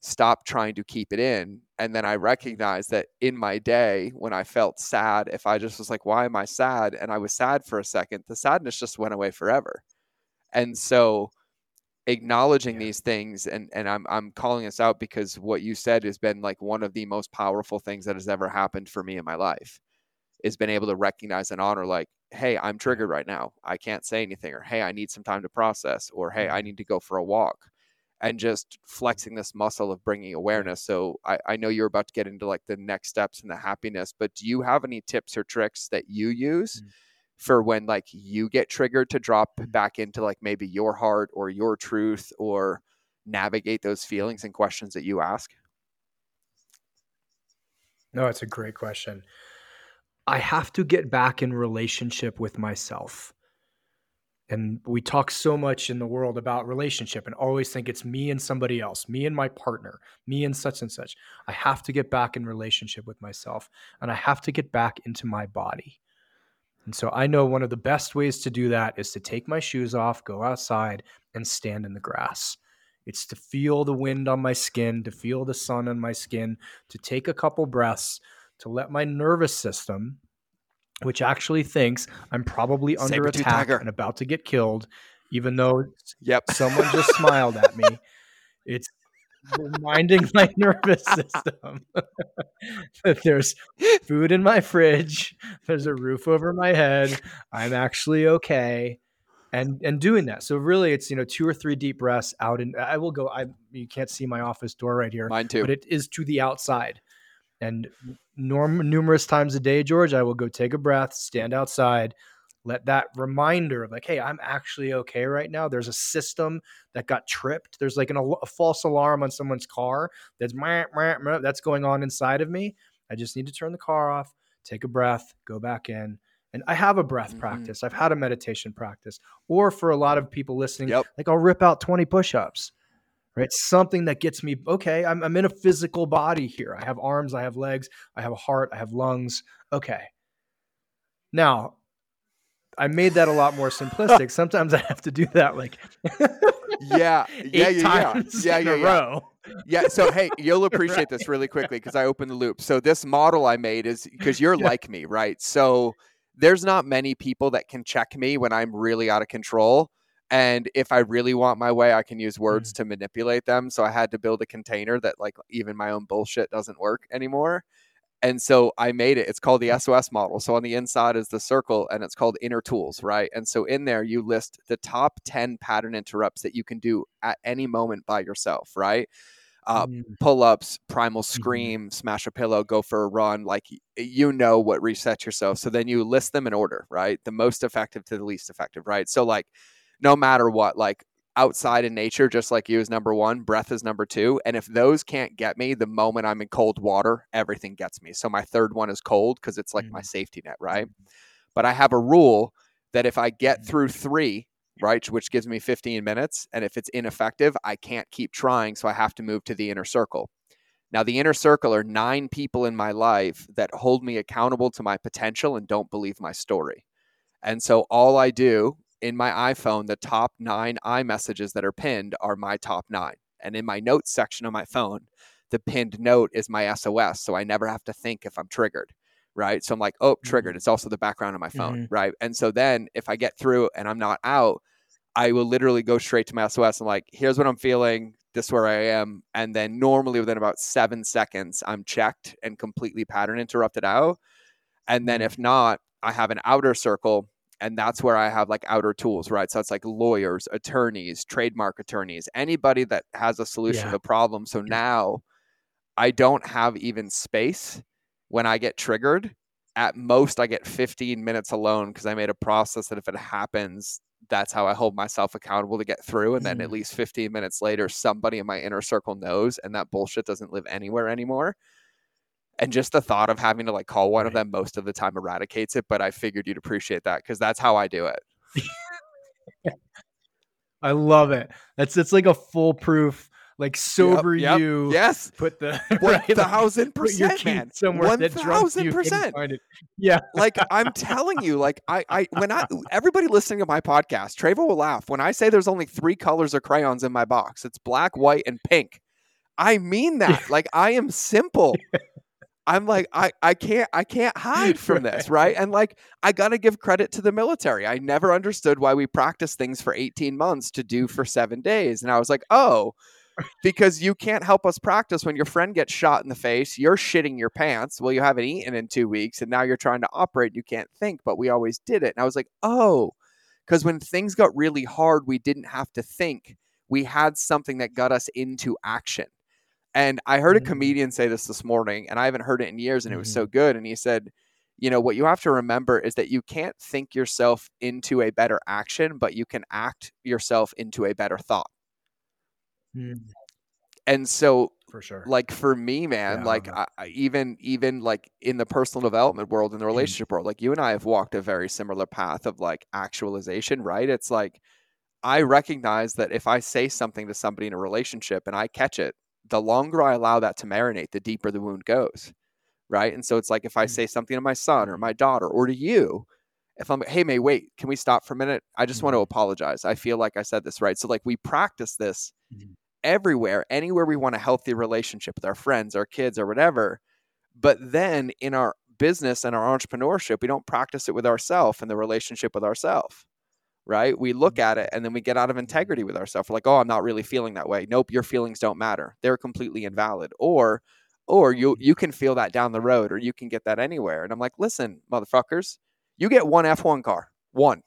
Stop trying to keep it in. And then I recognized that in my day, when I felt sad, if I just was like, why am I sad? And I was sad for a second, the sadness just went away forever. And so acknowledging Yeah. these things and and I'm I'm calling this out because what you said has been like one of the most powerful things that has ever happened for me in my life is been able to recognize and honor like hey i'm triggered right now i can't say anything or hey i need some time to process or hey i Mhm. need to go for a walk and just flexing this muscle of bringing awareness so I, I know you're about to get into like the next steps and the happiness but do you have any tips or tricks that you use Mm. For when like you get triggered to drop Mm. back into like maybe your heart or your truth or navigate those feelings and questions that you ask No, it's a great question. I have to get back in relationship with myself. And we talk so much in the world about relationship and always think it's me and somebody else, me and my partner, me and such and such. I have to get back in relationship with myself and I have to get back into my body. And so I know one of the best ways to do that is to take my shoes off, go outside, and stand in the grass. It's to feel the wind on my skin, to feel the sun on my skin, to take a couple breaths, to let my nervous system, which actually thinks I'm probably under Saber-tooth attack and about to get killed, even though yep someone just smiled at me. It's reminding my nervous system that there's food in my fridge, there's a roof over my head, I'm actually okay. And and doing that. So really it's, you know, two or three deep breaths out and I will go I you can't see my office door right here, mine too but it is to the outside. And norm numerous times a day, George, I will go take a breath, stand outside, let that reminder of like, hey, I'm actually okay right now. There's a system that got tripped. There's like an, a false alarm on someone's car that's meh, meh, meh, that's going on inside of me. I just need to turn the car off, take a breath, go back in. And I have a breath Mhm. practice. I've had a meditation practice. Or for a lot of people listening, Yep. like I'll rip out 20 push-ups. Right. Something that gets me, okay, I'm, I'm in a physical body here. I have arms, I have legs, I have a heart, I have lungs. Okay. Now, I made that a lot more simplistic. Sometimes I have to do that like yeah yeah yeah yeah yeah in yeah, a yeah. row. Yeah, so hey, you'll appreciate this really quickly because I opened the loop. So this model I made is because you're Yeah. like me, right? So there's not many people that can check me when I'm really out of control. And if I really want my way, I can use words mm. to manipulate them. So I had to build a container that like even my own bullshit doesn't work anymore. And so I made it. It's called the SOS model. So on the inside is the circle and it's called inner tools, right? And so in there you list the top 10 pattern interrupts that you can do at any moment by yourself, right? Uh, Mm, pull ups, primal scream, smash a pillow, go for a run. Like you know what resets yourself. So then you list them in order, right? The most effective to the least effective, right? So like no matter what, like outside in nature, just like you is number one, breath is number two. And if those can't get me, the moment I'm in cold water, everything gets me. So my third one is cold because it's like my Mm. safety net, right? But I have a rule that if I get Mhm. through three, right, which gives me 15 minutes, and if it's ineffective, I can't keep trying. So I have to move to the inner circle. Now, the inner circle are nine people in my life that hold me accountable to my potential and don't believe my story. And so all I do in my iPhone, the top nine iMessages that are pinned are my top nine. And in my notes section of my phone, the pinned note is my SOS. So I never have to think if I'm triggered. Right. So I'm like, oh, triggered. It's also the background of my phone. Mhm. Right. And so then if I get through and I'm not out, I will literally go straight to my SOS and like, here's what I'm feeling. This is where I am. And then normally within about seven seconds, I'm checked and completely pattern interrupted out. And then Mhm. if not, I have an outer circle and that's where I have like outer tools, right? So it's like lawyers, attorneys, trademark attorneys, anybody that has a solution Yeah. to the problem. So now I don't have even space when I get triggered. At most, I get 15 minutes alone because I made a process that if it happens, that's how I hold myself accountable to get through. And then at Mm. least 15 minutes later, somebody in my inner circle knows, and that bullshit doesn't live anywhere anymore. And just the thought of having to like call one of them most of the time eradicates it. But I figured you'd appreciate that because that's how I do it. I love it. That's it's like a foolproof like sober Yep, yep, you. Yes. Put the One thousand percent, man. somewhere One that drunk one thousand percent find it. Yeah, like I'm telling you, like I, I when I everybody listening to my podcast, Traver will laugh when I say there's only three colors of crayons in my box. It's black, white, and pink. I mean that. Like I am simple. I'm like I I can't I can't hide from this, right? And like I got to give credit to the military. I never understood why we practice things for 18 months to do for 7 days. And I was like, "Oh, because you can't help us practice when your friend gets shot in the face, you're shitting your pants. Well, you haven't eaten in 2 weeks and now you're trying to operate, you can't think, but we always did it." And I was like, "Oh, cuz when things got really hard, we didn't have to think. We had something that got us into action." And I heard a Mhm. comedian say this this morning, and I haven't heard it in years, and it was so Mhm. good. And he said, you know, what you have to remember is that you can't think yourself into a better action, but you can act yourself into a better thought. Mm, And so, for sure. like for me, man, Yeah, like I, even even like in the personal development world, in the Mm. relationship world, like you and I have walked a very similar path of like actualization, right? It's like I recognize that if I say something to somebody in a relationship and I catch it, the longer I allow that to marinate, the deeper the wound goes. Right. And so it's like if I Mm. say something to my son or my daughter or to you, if I'm, hey, May, wait, can we stop for a minute? I just want to Mhm. apologize. I feel like I said this right. So, like, we practice this Mhm. everywhere, anywhere we want a healthy relationship with our friends, our kids, or whatever. But then in our business and our entrepreneurship, we don't practice it with ourselves and the relationship with ourselves right? We look mm-hmm. at it and then we get out of integrity with ourselves. We're like, oh, I'm not really feeling that way. Nope, your feelings don't matter. They're completely invalid. Or or you mm-hmm. you can feel that down the road or you can get that anywhere. And I'm like, listen, motherfuckers, you get one F1 car. One.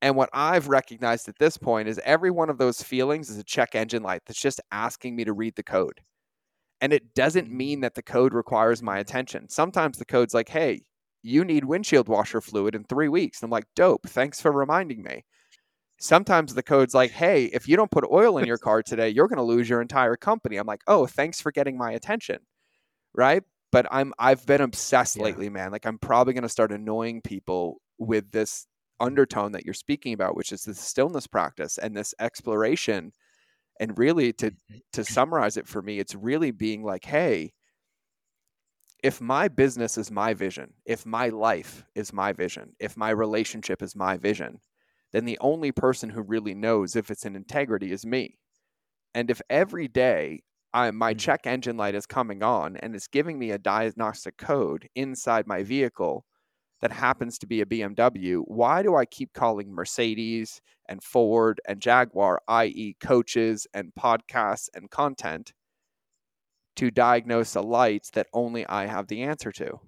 And what I've recognized at this point is every one of those feelings is a check engine light that's just asking me to read the code. And it doesn't mm-hmm. mean that the code requires my attention. Sometimes the code's like, hey, you need windshield washer fluid in three weeks. And I'm like, dope. Thanks for reminding me. Sometimes the code's like, hey, if you don't put oil in your car today, you're going to lose your entire company. I'm like, oh, thanks for getting my attention. Right. But I'm, I've been obsessed Yeah. lately, man. Like, I'm probably going to start annoying people with this undertone that you're speaking about, which is this stillness practice and this exploration. And really, to, to summarize it for me, it's really being like, hey, if my business is my vision, if my life is my vision, if my relationship is my vision, then the only person who really knows if it's an integrity is me. And if every day I, my Mhm. check engine light is coming on and it's giving me a diagnostic code inside my vehicle that happens to be a BMW, why do I keep calling Mercedes and Ford and Jaguar, i.e., coaches and podcasts and content, to diagnose a light that only I have the answer to?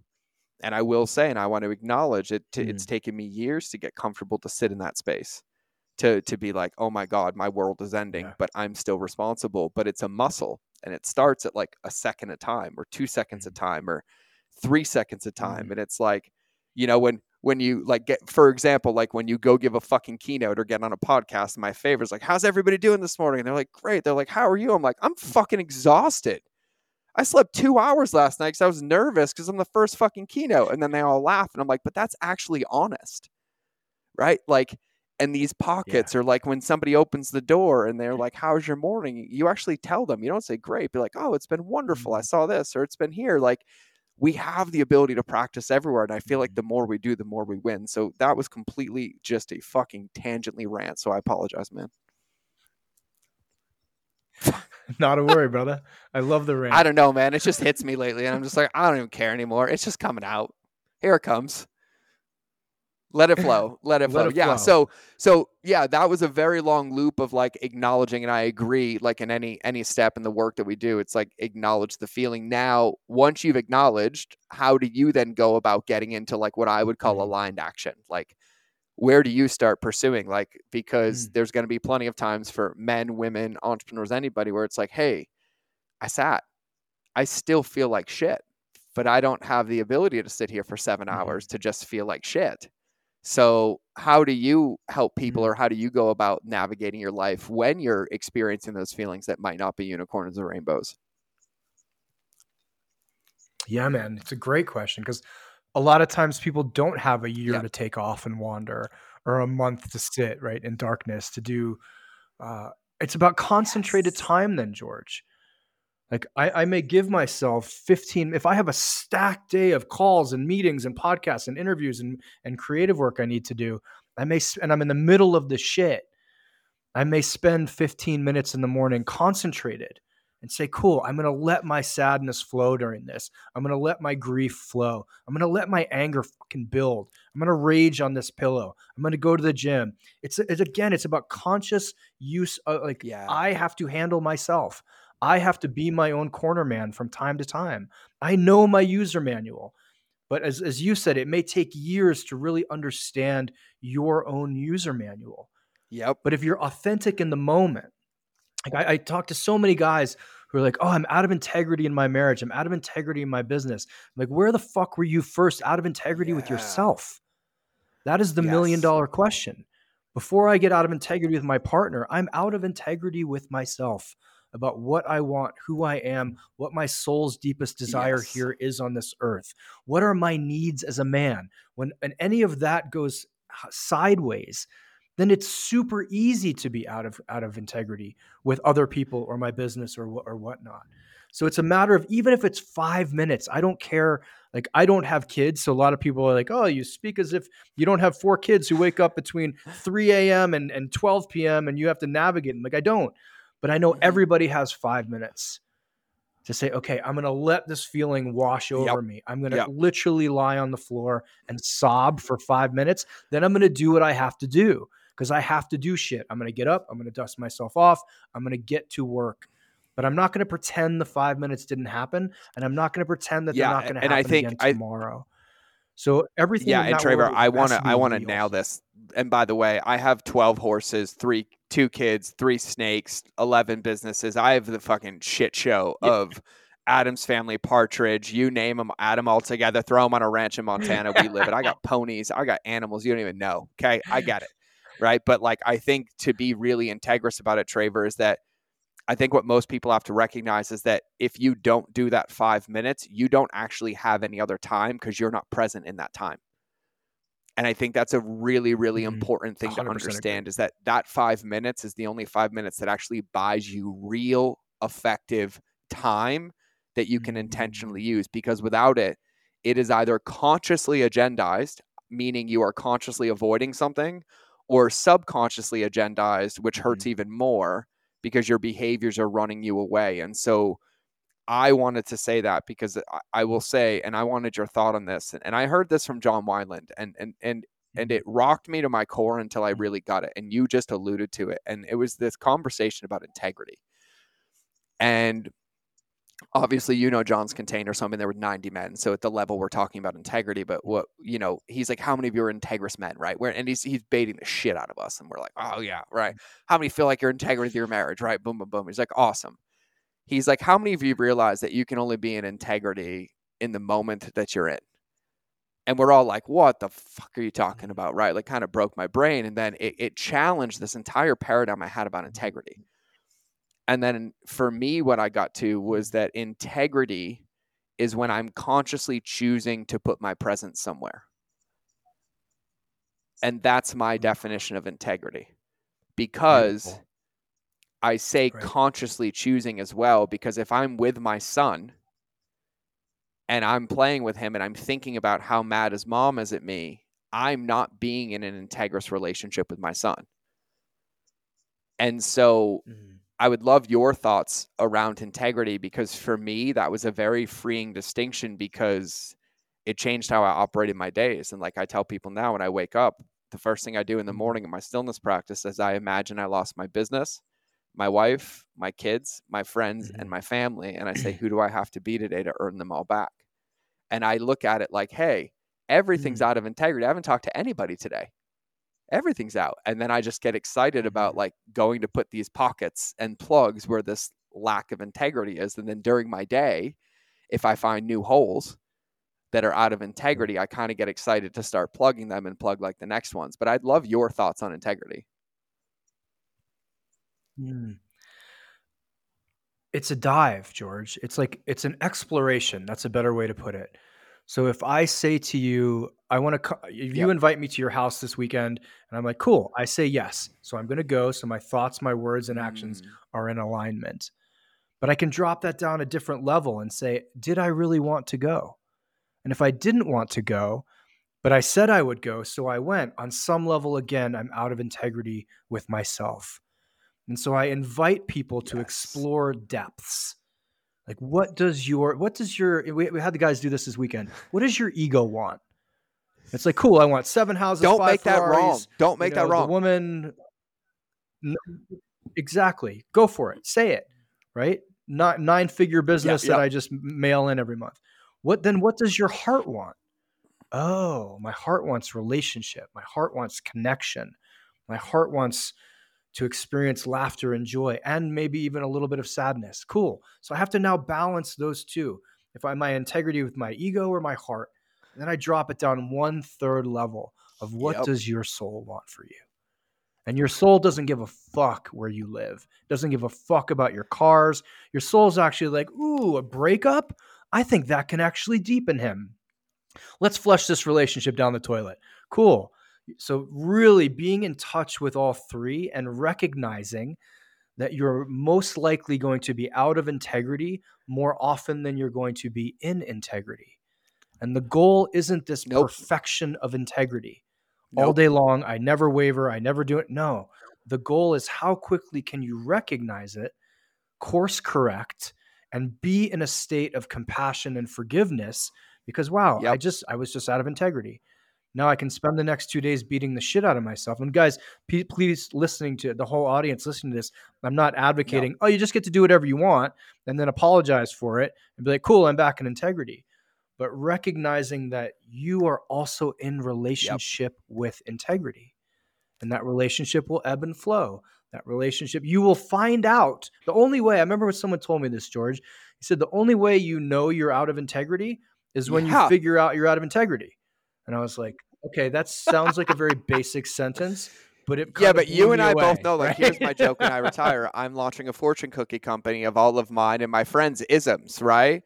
And I will say, and I want to acknowledge it, to, it's taken me years to get comfortable to sit in that space. To, to be like, oh my God, my world is ending, Yeah. but I'm still responsible. But it's a muscle and it starts at like a second a time or two seconds a time or three seconds a time. Mhm. And it's like, you know, when when you like get for example, like when you go give a fucking keynote or get on a podcast, my favorite is like, How's everybody doing this morning? And they're like, Great. They're like, How are you? I'm like, I'm fucking exhausted. I slept two hours last night because I was nervous because I'm the first fucking keynote. And then they all laugh. And I'm like, but that's actually honest. Right? Like, and these pockets are like when somebody opens the door and they're like, How's your morning? You actually tell them. You don't say great. Be like, Oh, it's been wonderful. I mm-hmm. saw this or it's been here. Like, we have the ability to practice everywhere. And I feel like mm-hmm. the more we do, the more we win. So that was completely just a fucking tangently rant. So I apologize, man. Not a worry, brother. I love the rant. I don't know, man. It just hits me lately. And I'm just like, I don't even care anymore. It's just coming out. Here it comes. Let it flow. Let it Let flow. it yeah. flow. So so yeah, that was a very long loop of like acknowledging, and I agree, like in any any step in the work that we do, it's like acknowledge the feeling. Now, once you've acknowledged, how do you then go about getting into like what I would call Mhm. aligned action? Like where do you start pursuing? Like, because Mm. there's going to be plenty of times for men, women, entrepreneurs, anybody where it's like, hey, I sat, I still feel like shit, but I don't have the ability to sit here for 7 Mhm. hours to just feel like shit. So, how do you help people, Mhm. or how do you go about navigating your life when you're experiencing those feelings that might not be unicorns or rainbows? Yeah, man, it's a great question because a lot of times people don't have a year Yeah. to take off and wander or a month to sit right in darkness to do uh, it's about concentrated yes. time then, George. Like I, I may give myself 15 if I have a stacked day of calls and meetings and podcasts and interviews and and creative work I need to do. I may and I'm in the middle of the shit. I may spend 15 minutes in the morning concentrated and say, cool, I'm going to let my sadness flow during this. I'm going to let my grief flow. I'm going to let my anger fucking build. I'm going to rage on this pillow. I'm going to go to the gym. It's, it's again, it's about conscious use. Of, like, yeah. I have to handle myself. I have to be my own corner man from time to time. I know my user manual. But as, as you said, it may take years to really understand your own user manual. Yep. But if you're authentic in the moment, like I, I talk to so many guys who are like, "Oh, I'm out of integrity in my marriage. I'm out of integrity in my business." I'm like, where the fuck were you first out of integrity yeah. with yourself? That is the yes. million dollar question. Before I get out of integrity with my partner, I'm out of integrity with myself about what I want, who I am, what my soul's deepest desire yes. here is on this earth. What are my needs as a man? When and any of that goes sideways, then it's super easy to be out of out of integrity with other people or my business or or whatnot. So it's a matter of even if it's five minutes, I don't care. Like I don't have kids, so a lot of people are like, "Oh, you speak as if you don't have four kids who wake up between 3 a.m. and, and 12 p.m. and you have to navigate." them. like I don't, but I know mm-hmm. everybody has five minutes to say, "Okay, I'm going to let this feeling wash over yep. me. I'm going to yep. literally lie on the floor and sob for five minutes. Then I'm going to do what I have to do." Because I have to do shit. I'm going to get up, I'm going to dust myself off, I'm going to get to work. But I'm not going to pretend the five minutes didn't happen, and I'm not going to pretend that yeah, they're not going to happen I think again I, tomorrow. So everything. Yeah, and Traver, I want to I want to nail this. And by the way, I have 12 horses, three two kids, three snakes, 11 businesses. I have the fucking shit show yep. of Addams Family Partridge, you name them, them all together, throw them on a ranch in Montana. We live it. I got ponies, I got animals you don't even know. Okay, I get it right? But like I think to be really integrous about it, Traver, is that I think what most people have to recognize is that if you don't do that five minutes, you don't actually have any other time because you're not present in that time. And I think that's a really, really mm-hmm. important thing to understand agree. is that that five minutes is the only five minutes that actually buys you real effective time that you can mm-hmm. intentionally use because without it, it is either consciously agendized, meaning you are consciously avoiding something, or subconsciously agendized, which hurts mm-hmm. even more because your behaviors are running you away. And so I wanted to say that because I, will say, and I wanted your thought on this. And I heard this from John Wineland, and and and and mm-hmm. it rocked me to my core until I mm-hmm. really got it. And you just alluded to it. And it was this conversation about integrity. And obviously you know John's container, so I mean there were 90 men. So at the level we're talking about integrity, but what you know, he's like, How many of you are integrous men, right? Where and he's he's baiting the shit out of us. And we're like, Oh yeah, right. How many feel like you're integrous with your marriage, right? Boom, boom, boom. He's like, Awesome. He's like, How many of you realize that you can only be in integrity in the moment that you're in? And we're all like, What the fuck are you talking mm-hmm. about? Right? Like kind of broke my brain. And then it, it challenged this entire paradigm I had about integrity and then for me, what I got to was that integrity is when I'm consciously choosing to put my presence somewhere. And that's my definition of integrity. Because Beautiful. I say Great. consciously choosing as well, because if I'm with my son and I'm playing with him and I'm thinking about how mad his mom is at me, I'm not being in an integrous relationship with my son. And so mm-hmm. I would love your thoughts around integrity because for me, that was a very freeing distinction because it changed how I operated my days. And like I tell people now, when I wake up, the first thing I do in the mm-hmm. morning in my stillness practice is I imagine I lost my business, my wife, my kids, my friends, mm-hmm. and my family. And I say, who do I have to be today to earn them all back? And I look at it like, hey, everything's mm-hmm. out of integrity. I haven't talked to anybody today everything's out. And then I just get excited about mm-hmm. like going to put these pockets and plugs where this lack of integrity is. And then during my day, if I find new holes that are out of integrity, I kind of get excited to start plugging them and plug like the next ones. But I'd love your thoughts on integrity. Mm. It's a dive, George. It's like it's an exploration. That's a better way to put it. So if I say to you, I want to, if you Yep. invite me to your house this weekend, and I'm like, cool, I say yes. So I'm going to go. So my thoughts, my words, and actions Mm, are in alignment. But I can drop that down a different level and say, did I really want to go? And if I didn't want to go, but I said I would go, so I went, on some level, again, I'm out of integrity with myself. And so I invite people to Yes. explore depths. Like, what does your, what does your, we, we had the guys do this this weekend. What does your ego want? It's like, cool, I want seven houses, Don't make that wrong. Don't you make know, that wrong. The woman, exactly. Go for it. Say it. Right. Not nine figure business yeah. that I just mail in every month. What then? What does your heart want? Oh, my heart wants relationship. My heart wants connection. My heart wants to experience laughter and joy, and maybe even a little bit of sadness. Cool. So I have to now balance those two. If I my integrity with my ego or my heart, and then I drop it down one third level of what Yep. does your soul want for you? And your soul doesn't give a fuck where you live. Doesn't give a fuck about your cars. Your soul's actually like, ooh, a breakup? I think that can actually deepen him. Let's flush this relationship down the toilet. Cool. So, really being in touch with all three and recognizing that you're most likely going to be out of integrity more often than you're going to be in integrity. And the goal isn't this Nope. perfection of integrity all day long. I never waver. I never do it. No, the goal is how quickly can you recognize it, course correct, and be in a state of compassion and forgiveness because, wow, I just, I was just out of integrity. Now I can spend the next two days beating the shit out of myself. And guys, p- please listening to the whole audience listening to this, I'm not advocating, oh, you just get to do whatever you want and then apologize for it and be like, cool, I'm back in integrity. But recognizing that you are also in relationship with integrity. And that relationship will ebb and flow. That relationship, you will find out. The only way, I remember when someone told me this, George. He said, the only way you know you're out of integrity is when Yeah. you figure out you're out of integrity. And I was like, okay, that sounds like a very basic sentence, but it Yeah, but you and I away, both know, like, here's my joke when I retire. I'm launching a fortune cookie company of all of mine and my friends' isms, right?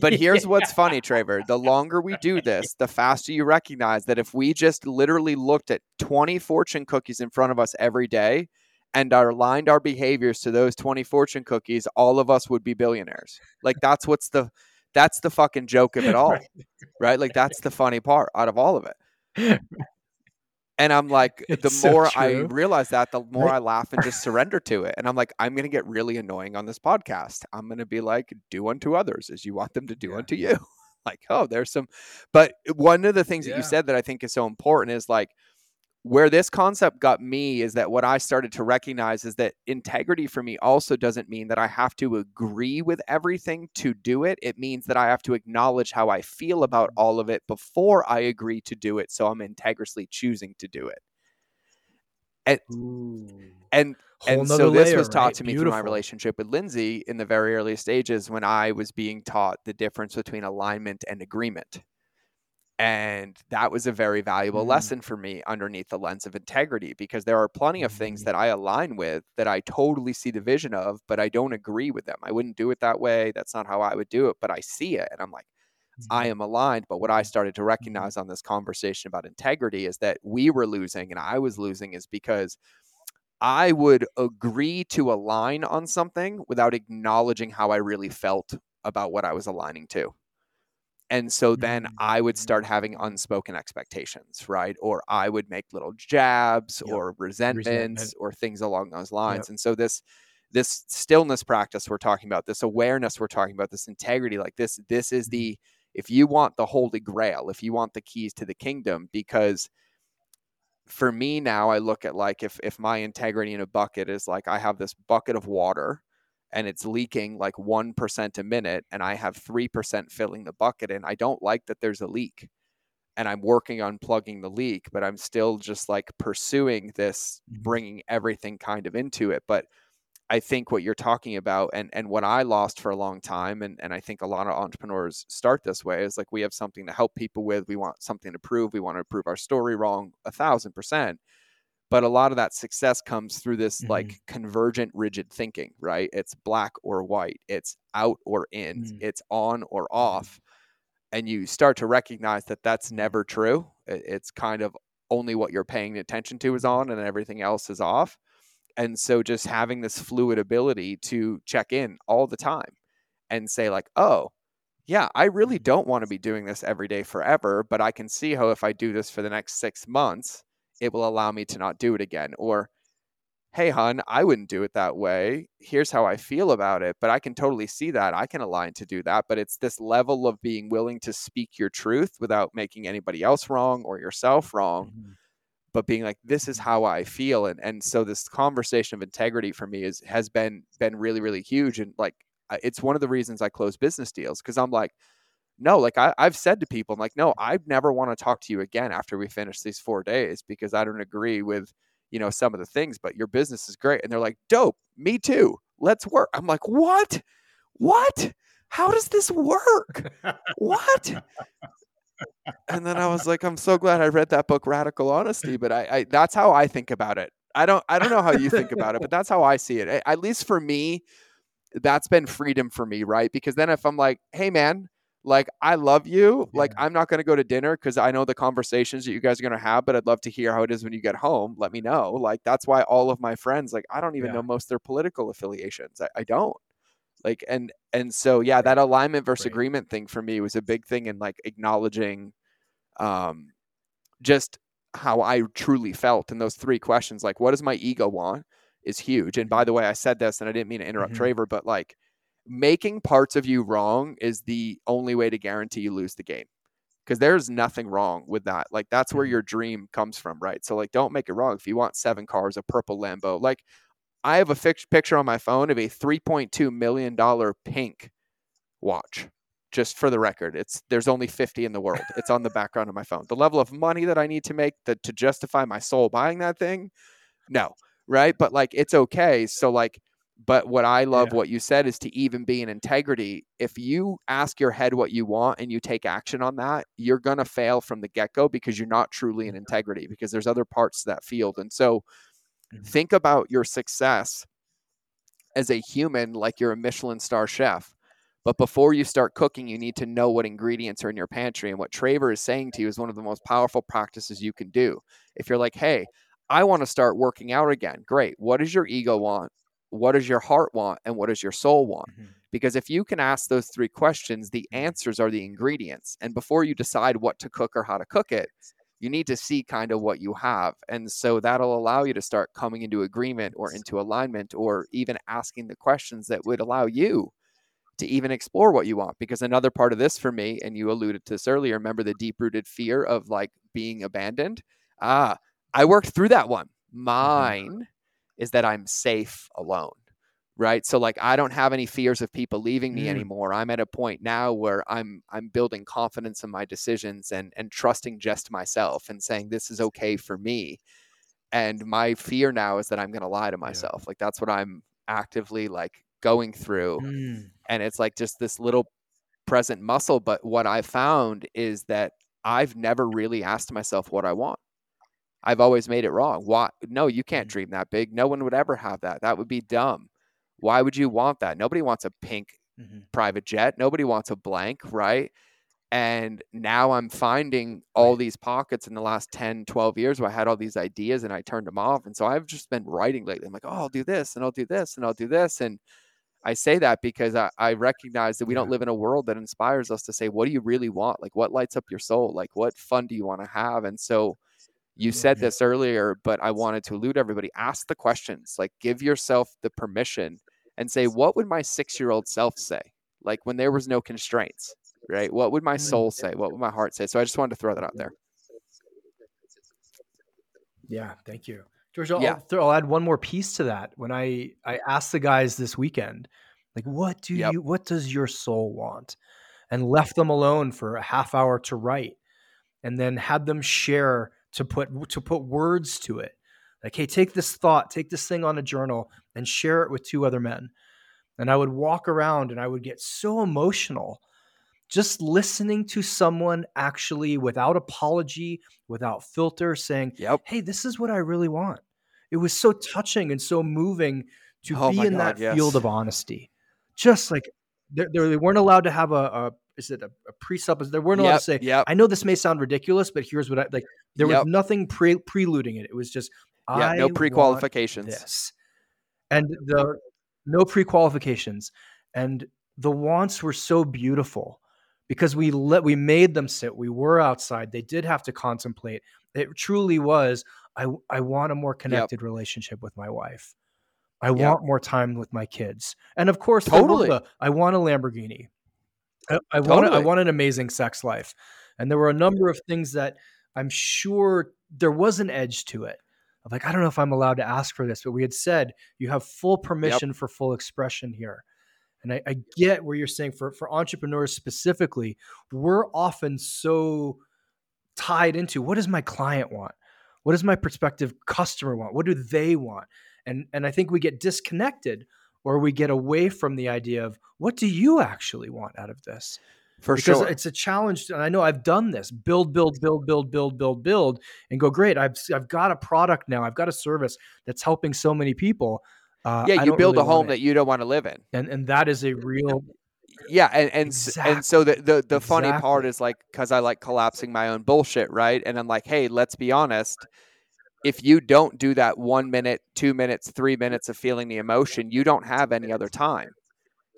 But here's what's funny, Traver. The longer we do this, the faster you recognize that if we just literally looked at 20 fortune cookies in front of us every day and our aligned our behaviors to those 20 fortune cookies, all of us would be billionaires. Like that's what's the that's the fucking joke of it all, Right. right? Like that's the funny part out of all of it. And I'm like, the so more I realize that, the more. I laugh and just surrender to it. And I'm like, I'm going to get really annoying on this podcast. I'm going to be like, do unto others as you want them to do Yeah. unto you. like, oh, there's some. But one of the things that you said that I think is so important is like, where this concept got me is that what I started to recognize is that integrity for me also doesn't mean that I have to agree with everything to do it. It means that I have to acknowledge how I feel about mm-hmm. all of it before I agree to do it. So I'm integrally choosing to do it. Ooh. And Whole and nother so this layer, was taught right? to me through my relationship with Lindsay in the very early stages when I was being taught the difference between alignment and agreement. And that was a very valuable Mm. lesson for me underneath the lens of integrity because there are plenty of things that I align with that I totally see the vision of, but I don't agree with them. I wouldn't do it that way. That's not how I would do it, but I see it and I'm like, I Mm-hmm. am aligned. But what I started to recognize on this conversation about integrity is that we were losing and I was losing is because I would agree to align on something without acknowledging how I really felt about what I was aligning to. And so then I would start having unspoken expectations, right? Or I would make little jabs Yep. or resentments Resentment. or things along those lines. Yep. And so this this stillness practice we're talking about, this awareness we're talking about, this integrity, like this this is Mhm. the if you want the holy grail, if you want the keys to the kingdom because for me now I look at like if if my integrity in a bucket is like I have this bucket of water and it's leaking like 1% a minute and I have 3% filling the bucket and I don't like that there's a leak and I'm working on plugging the leak but I'm still just like pursuing this Mhm. bringing everything kind of into it but I think what you're talking about and and what I lost for a long time and and I think a lot of entrepreneurs start this way is like we have something to help people with we want something to prove we want to prove our story wrong a thousand percent but a lot of that success comes through this Mhm. like convergent rigid thinking right it's black or white it's out or in Mm. it's on or off and you start to recognize that that's never true. It's kind of only what you're paying attention to is on and everything else is off. And so just having this fluid ability to check in all the time and say, like, oh, yeah, I really mm-hmm. don't want to be doing this every day forever, but I can see how if I do this for the next six months, it will allow me to not do it again. Or, hey, hun, I wouldn't do it that way. Here's how I feel about it. But I can totally see that. I can align to do that. But it's this level of being willing to speak your truth without making anybody else wrong or yourself wrong. Mm-hmm. But being like, this is how I feel. And and so this conversation of integrity for me is has been been really, really huge. And like it's one of the reasons I close business deals because I'm like, no, like I, I've said to people, I'm like, no, I never want to talk to you again after we finish these four days because I don't agree with you know, some of the things, but your business is great. And they're like, dope, me too. Let's work. I'm like, what? What? How does this work? what? and then I was like, I'm so glad I read that book, Radical Honesty. But I, I, that's how I think about it. I don't, I don't know how you think about it, but that's how I see it. At least for me, that's been freedom for me, right? Because then if I'm like, hey man, like I love you. Yeah. Like I'm not going to go to dinner because I know the conversations that you guys are going to have, but I'd love to hear how it is when you get home. Let me know. Like that's why all of my friends, like I don't even yeah. know most their political affiliations. I, I, don't. Like and and so yeah, that alignment versus right. agreement thing for me was a big thing in like acknowledging, um, just how I truly felt in those three questions. Like, what does my ego want? Is huge. And by the way, I said this, and I didn't mean to interrupt mm-hmm. Traver, but like making parts of you wrong is the only way to guarantee you lose the game because there's nothing wrong with that. Like that's where mm-hmm. your dream comes from, right? So like, don't make it wrong. If you want seven cars, a purple Lambo, like I have a fix- picture on my phone of a 3.2 million dollar pink watch. Just for the record, it's there's only 50 in the world. It's on the background of my phone. The level of money that I need to make that to justify my soul buying that thing, no, right? But like it's okay. So like but what I love yeah. what you said is to even be in integrity. If you ask your head what you want and you take action on that, you're going to fail from the get go because you're not truly in integrity because there's other parts to that field. And so mm-hmm. think about your success as a human like you're a Michelin star chef. But before you start cooking, you need to know what ingredients are in your pantry. And what Traver is saying to you is one of the most powerful practices you can do. If you're like, hey, I want to start working out again, great. What does your ego want? What does your heart want and what does your soul want? Mm-hmm. Because if you can ask those three questions, the mm-hmm. answers are the ingredients. And before you decide what to cook or how to cook it, you need to see kind of what you have. And so that'll allow you to start coming into agreement or into alignment or even asking the questions that would allow you to even explore what you want. Because another part of this for me, and you alluded to this earlier, remember the deep rooted fear of like being abandoned? Ah, I worked through that one. Mm-hmm. Mine. Is that I'm safe alone. Right. So like I don't have any fears of people leaving me mm. anymore. I'm at a point now where I'm I'm building confidence in my decisions and and trusting just myself and saying this is okay for me. And my fear now is that I'm gonna lie to myself. Yeah. Like that's what I'm actively like going through. Mm. And it's like just this little present muscle. But what I found is that I've never really asked myself what I want. I've always made it wrong. Why? No, you can't mm-hmm. dream that big. No one would ever have that. That would be dumb. Why would you want that? Nobody wants a pink mm-hmm. private jet. Nobody wants a blank, right? And now I'm finding all these pockets in the last 10, 12 years where I had all these ideas and I turned them off. And so I've just been writing lately. I'm like, oh, I'll do this and I'll do this and I'll do this. And I say that because I, I recognize that we don't live in a world that inspires us to say, what do you really want? Like, what lights up your soul? Like, what fun do you want to have? And so, you said this earlier, but I wanted to elude everybody. Ask the questions, like give yourself the permission and say, what would my six year old self say? Like when there was no constraints, right? What would my mm. soul say? What would my heart say? So I just wanted to throw that out there. Yeah, thank you. George, I'll, yeah. I'll, throw, I'll add one more piece to that. When I, I asked the guys this weekend, like, what do yep. you, what does your soul want? And left them alone for a half hour to write and then had them share to put to put words to it like hey take this thought take this thing on a journal and share it with two other men and i would walk around and i would get so emotional just listening to someone actually without apology without filter saying yep. hey this is what i really want it was so touching and so moving to oh be in God, that yes. field of honesty just like they weren't allowed to have a, a is it a, a presupposition? There weren't allowed Yep, to say. yep. I know this may sound ridiculous, but here's what I like. There Yep. was nothing pre preluding it. It was just Yeah, I no pre-qualifications. Yes, and the no pre qualifications, and the wants were so beautiful because we let we made them sit. We were outside. They did have to contemplate. It truly was. I I want a more connected relationship with my wife. I want more time with my kids, and of course, Totally. I want a Lamborghini. I, I want. a- I Totally. want an amazing sex life, and there were a number of things that I'm sure there was an edge to it. Of like, I don't know if I'm allowed to ask for this, but we had said you have full permission for full expression here. And I, I get where you're saying for, for entrepreneurs specifically, we're often so tied into what does my client want? What does my prospective customer want? What do they want? And and I think we get disconnected or we get away from the idea of what do you actually want out of this? For because sure. it's a challenge and i know i've done this build build build build build build build and go great i've i've got a product now i've got a service that's helping so many people uh, yeah, you build really a home that you don't want to live in. and and that is a real Yeah, and and s- and so the the, the funny part is like because I like collapsing my own bullshit, right? And I'm like, hey, let's be honest. If you don't do that one minute, two minutes, three minutes of feeling the emotion, you don't have any other time.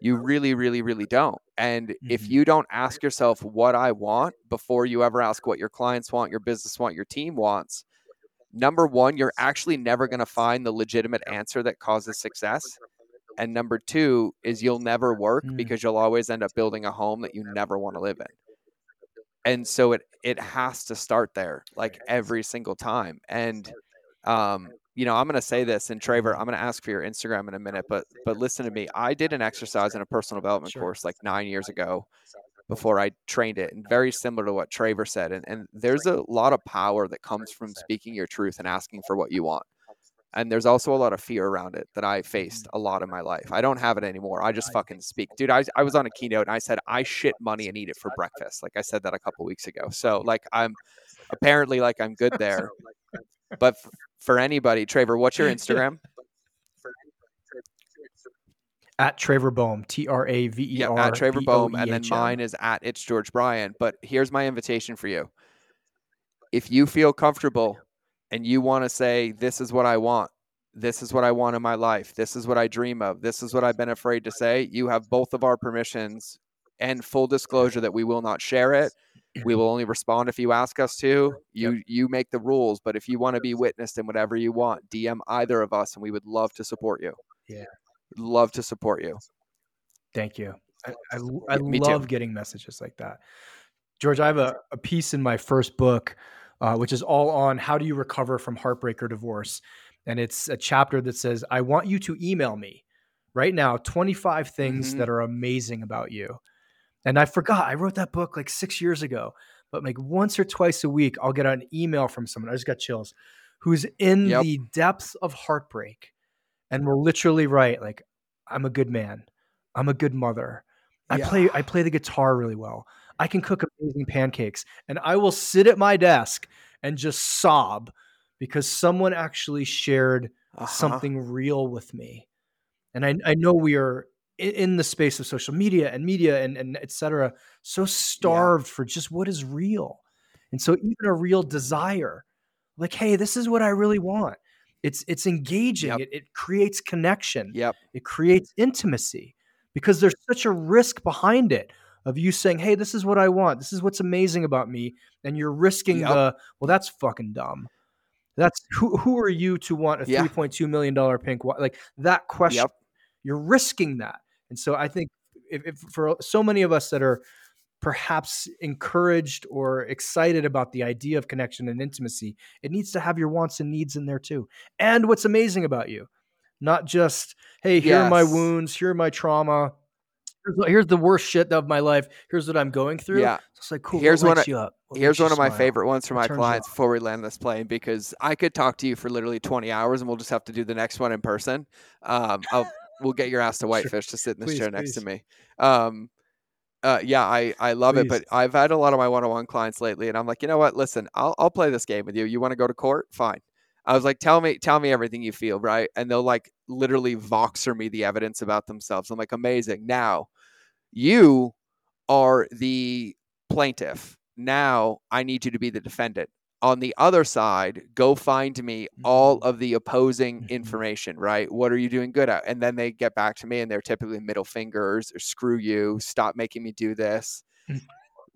You really, really, really don't. And if Mhm. you don't ask yourself what I want before you ever ask what your clients want, your business want, your team wants, number one, you're actually never going to find the legitimate answer that causes success. And number two is you'll never work Mm. because you'll always end up building a home that you never want to live in. And so it it has to start there, like every single time. And um, you know, I'm gonna say this, and Traver, I'm gonna ask for your Instagram in a minute, but but listen to me. I did an exercise in a personal development course like nine years ago before I trained it, and very similar to what Traver said. And and there's a lot of power that comes from speaking your truth and asking for what you want. And there's also a lot of fear around it that I faced mm-hmm. a lot in my life. I don't have it anymore. I just fucking speak. Dude, I, I was on a keynote and I said, I shit money and eat it for breakfast. Like I said that a couple weeks ago. So like I'm apparently like I'm good there. But f- for anybody, Traver, what's your Instagram? at Traver Boehm, T R A V E Yeah, at Traver Boehm, and then B O H M. mine is at It's George Bryan. But here's my invitation for you: if you feel comfortable and you want to say, "This is what I want," "This is what I want in my life," "This is what I dream of," "This is what I've been afraid to say," you have both of our permissions and full disclosure that we will not share it. We will only respond if you ask us to. You you make the rules, but if you want to be witnessed in whatever you want, DM either of us, and we would love to support you. Yeah. love to support you. Thank you. I, I, I me too. love getting messages like that. George, I have a, a piece in my first book, uh, which is all on how do you recover from heartbreak or divorce. And it's a chapter that says, I want you to email me right now 25 things Mhm. that are amazing about you. And I forgot, I wrote that book like six years ago, but like once or twice a week, I'll get an email from someone. I just got chills, who's in Yep. the depths of heartbreak and will literally write, like, I'm a good man. I'm a good mother. I Yeah. play I play the guitar really well. I can cook amazing pancakes. And I will sit at my desk and just sob because someone actually shared Uh-huh. something real with me. And I, I know we are in the space of social media and media and, and et cetera, so starved for just what is real. And so even a real desire, like, hey, this is what I really want. It's it's engaging. Yep. It, it creates connection. Yep. It creates intimacy because there's such a risk behind it of you saying, hey, this is what I want. This is what's amazing about me. And you're risking Yep. the, well, that's fucking dumb. That's who, who are you to want a Yeah. $3.2 million pink wa- Like that question, Yep. you're risking that. And so I think if, if for so many of us that are perhaps encouraged or excited about the idea of connection and intimacy, it needs to have your wants and needs in there too. And what's amazing about you, not just, hey, here are my wounds, here are my trauma. Here's, here's the worst shit of my life. Here's what I'm going through. Yeah. It's like, cool. Here's one of- you up? What Here's one of my favorite ones for my clients before we land this plane because I could talk to you for literally 20 hours and we'll just have to do the next one in person. Um, I'll, we'll get your ass to Whitefish to sit in this Please, chair next to me. Um, uh, yeah, I, I love it, but I've had a lot of my one-on-one clients lately, and I'm like, you know what? Listen, I'll I'll play this game with you. You want to go to court? Fine. I was like, tell me, tell me everything you feel, right? And they'll like literally voxer me the evidence about themselves. I'm like, amazing. Now, you are the plaintiff. Now I need you to be the defendant. On the other side, go find me all Mm-hmm. of the opposing Mhm. information, right? What are you doing good at? And then they get back to me and they're typically middle fingers or screw you, stop making me do this.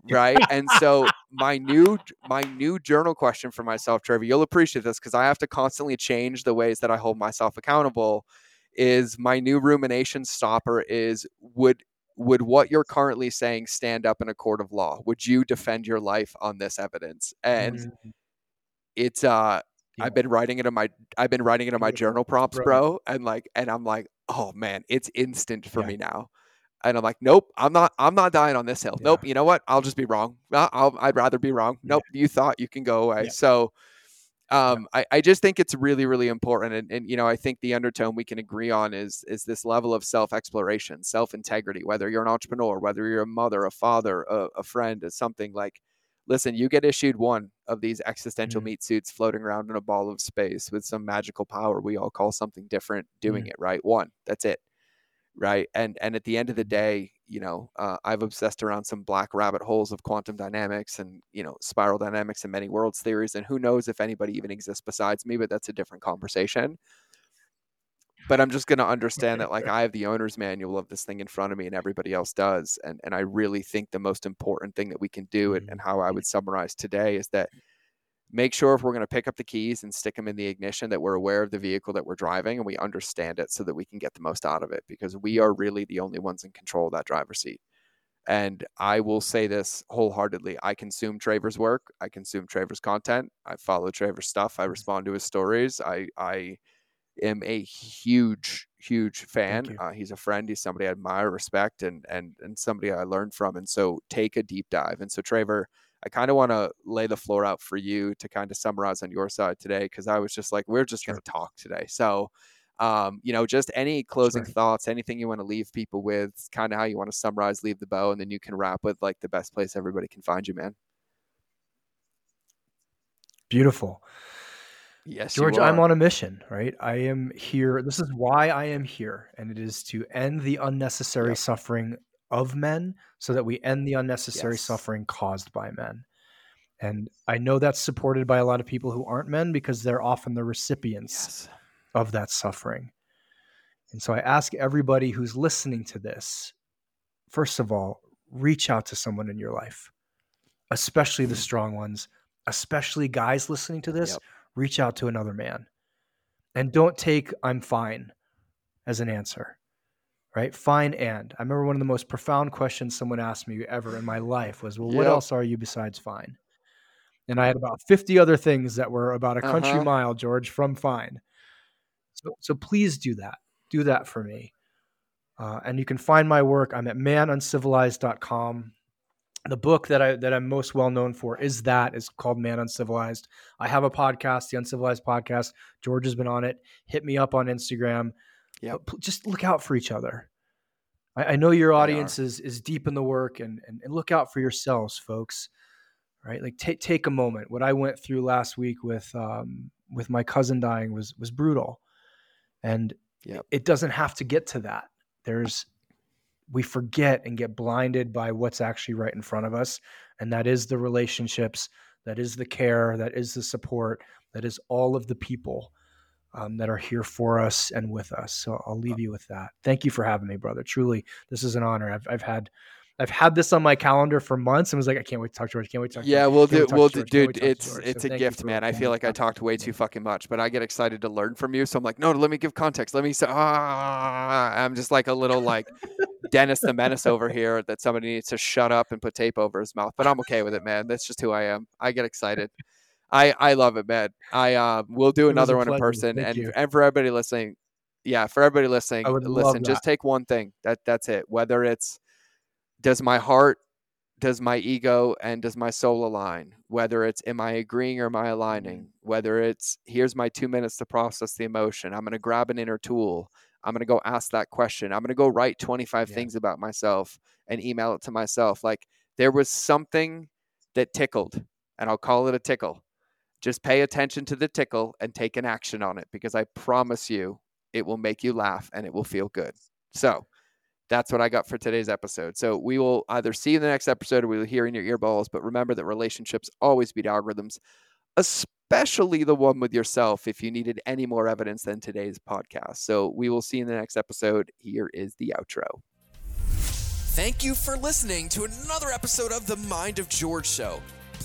Right? And so my new my new journal question for myself, Traver, you'll appreciate this because I have to constantly change the ways that I hold myself accountable. Is my new rumination stopper is would would what you're currently saying stand up in a court of law? Would you defend your life on this evidence? And Mm, it's uh. I've been writing it in my I've been writing it in my journal prompts, Bro. bro, and like and I'm like, oh man, it's instant for Yeah. me now. And I'm like, nope, I'm not I'm not dying on this hill. Yeah. Nope, you know what? I'll just be wrong. I- I'll, I'd rather be wrong. Yeah. Nope, you thought you can go away. Yeah. So um I, I just think it's really, really important. And, and you know, I think the undertone we can agree on is is this level of self-exploration, self-integrity, whether you're an entrepreneur, whether you're a mother, a father, a, a friend, or something like listen, you get issued one of these existential Mhm. meat suits floating around in a ball of space with some magical power we all call something different doing Mm. it, right? One, that's it. Right. And and at the end of the day, you know, uh, I've obsessed around some black rabbit holes of quantum dynamics and, you know, spiral dynamics and many worlds theories. And who knows if anybody even exists besides me, but that's a different conversation. But I'm just going to understand that, like, I have the owner's manual of this thing in front of me and everybody else does. And, and I really think the most important thing that we can do and, and how I would summarize today is that make sure if we're going to pick up the keys and stick them in the ignition that we're aware of the vehicle that we're driving and we understand it so that we can get the most out of it because we are really the only ones in control of that driver's seat. And I will say this wholeheartedly. I consume Traver's work. I consume Traver's content. I follow Traver's stuff. I respond to his stories. I I am a huge, huge fan. Uh, he's a friend. He's somebody I admire, respect, and and and somebody I learned from. And so take a deep dive. And so Traver, I kind of want to lay the floor out for you to kind of summarize on your side today because I was just like, we're just Sure. going to talk today. So, um, you know, just any closing Sure. thoughts, anything you want to leave people with, kind of how you want to summarize, leave the bow, and then you can wrap with like the best place everybody can find you, man. Beautiful. Yes, George, I'm on a mission, right? I am here. This is why I am here, and it is to end the unnecessary Yep. suffering of men so that we end the unnecessary Yes. suffering caused by men. And I know that's supported by a lot of people who aren't men because they're often the recipients Yes. of that suffering. And so I ask everybody who's listening to this, first of all, reach out to someone in your life, especially the mm-hmm. strong ones, especially guys listening to this, Yep. reach out to another man. And don't take I'm fine as an answer. Right? Fine and. I remember one of the most profound questions someone asked me ever in my life was, Well, what else are you besides fine? And I had about 50 other things that were about a country Uh-huh. mile, George, from fine. So, so please do that. Do that for me. Uh, and you can find my work. I'm at manuncivilized.com. The book that I that I'm most well known for is that is called Man Uncivilized. I have a podcast, the Uncivilized Podcast. George has been on it. Hit me up on Instagram. But just look out for each other. I, I know your audience is is deep in the work, and, and and look out for yourselves, folks. Right? Like take take a moment. What I went through last week with um with my cousin dying was was brutal, and Yep. it doesn't have to get to that. There's we forget and get blinded by what's actually right in front of us and that is the relationships that is the care that is the support that is all of the people um, that are here for us and with us so i'll leave you with that thank you for having me brother truly this is an honor i've, I've had i've had this on my calendar for months and was like i can't wait to talk to george can't wait to talk to Yeah, George, we'll do. to We'll do, George, can't wait dude. to to It's George." it's So a gift, man. I feel like I talked way too fucking much, but I get excited to learn from you. So I'm like, no, let me give context. Let me say, ah, I'm just like a little like Dennis the Menace over here that somebody needs to shut up and put tape over his mouth. But I'm okay with it, man. That's just who I am. I get excited. I I love it, man. I uh, we'll do It another one in person, Thank and you. and for everybody listening, yeah, for everybody listening, I would love listen, just take one thing. That that's it. Whether it's does my heart does my ego and does my soul align whether it's am i agreeing or am i aligning whether it's here's my two minutes to process the emotion i'm going to grab an inner tool i'm going to go ask that question i'm going to go write 25 Yeah. things about myself and email it to myself like there was something that tickled and i'll call it a tickle just pay attention to the tickle and take an action on it because i promise you it will make you laugh and it will feel good so That's what I got for today's episode. So we will either see you in the next episode or we will hear in your earballs. But remember that relationships always beat algorithms, especially the one with yourself if you needed any more evidence than today's podcast. So we will see you in the next episode. Here is the outro. Thank you for listening to another episode of the Mind of George Show.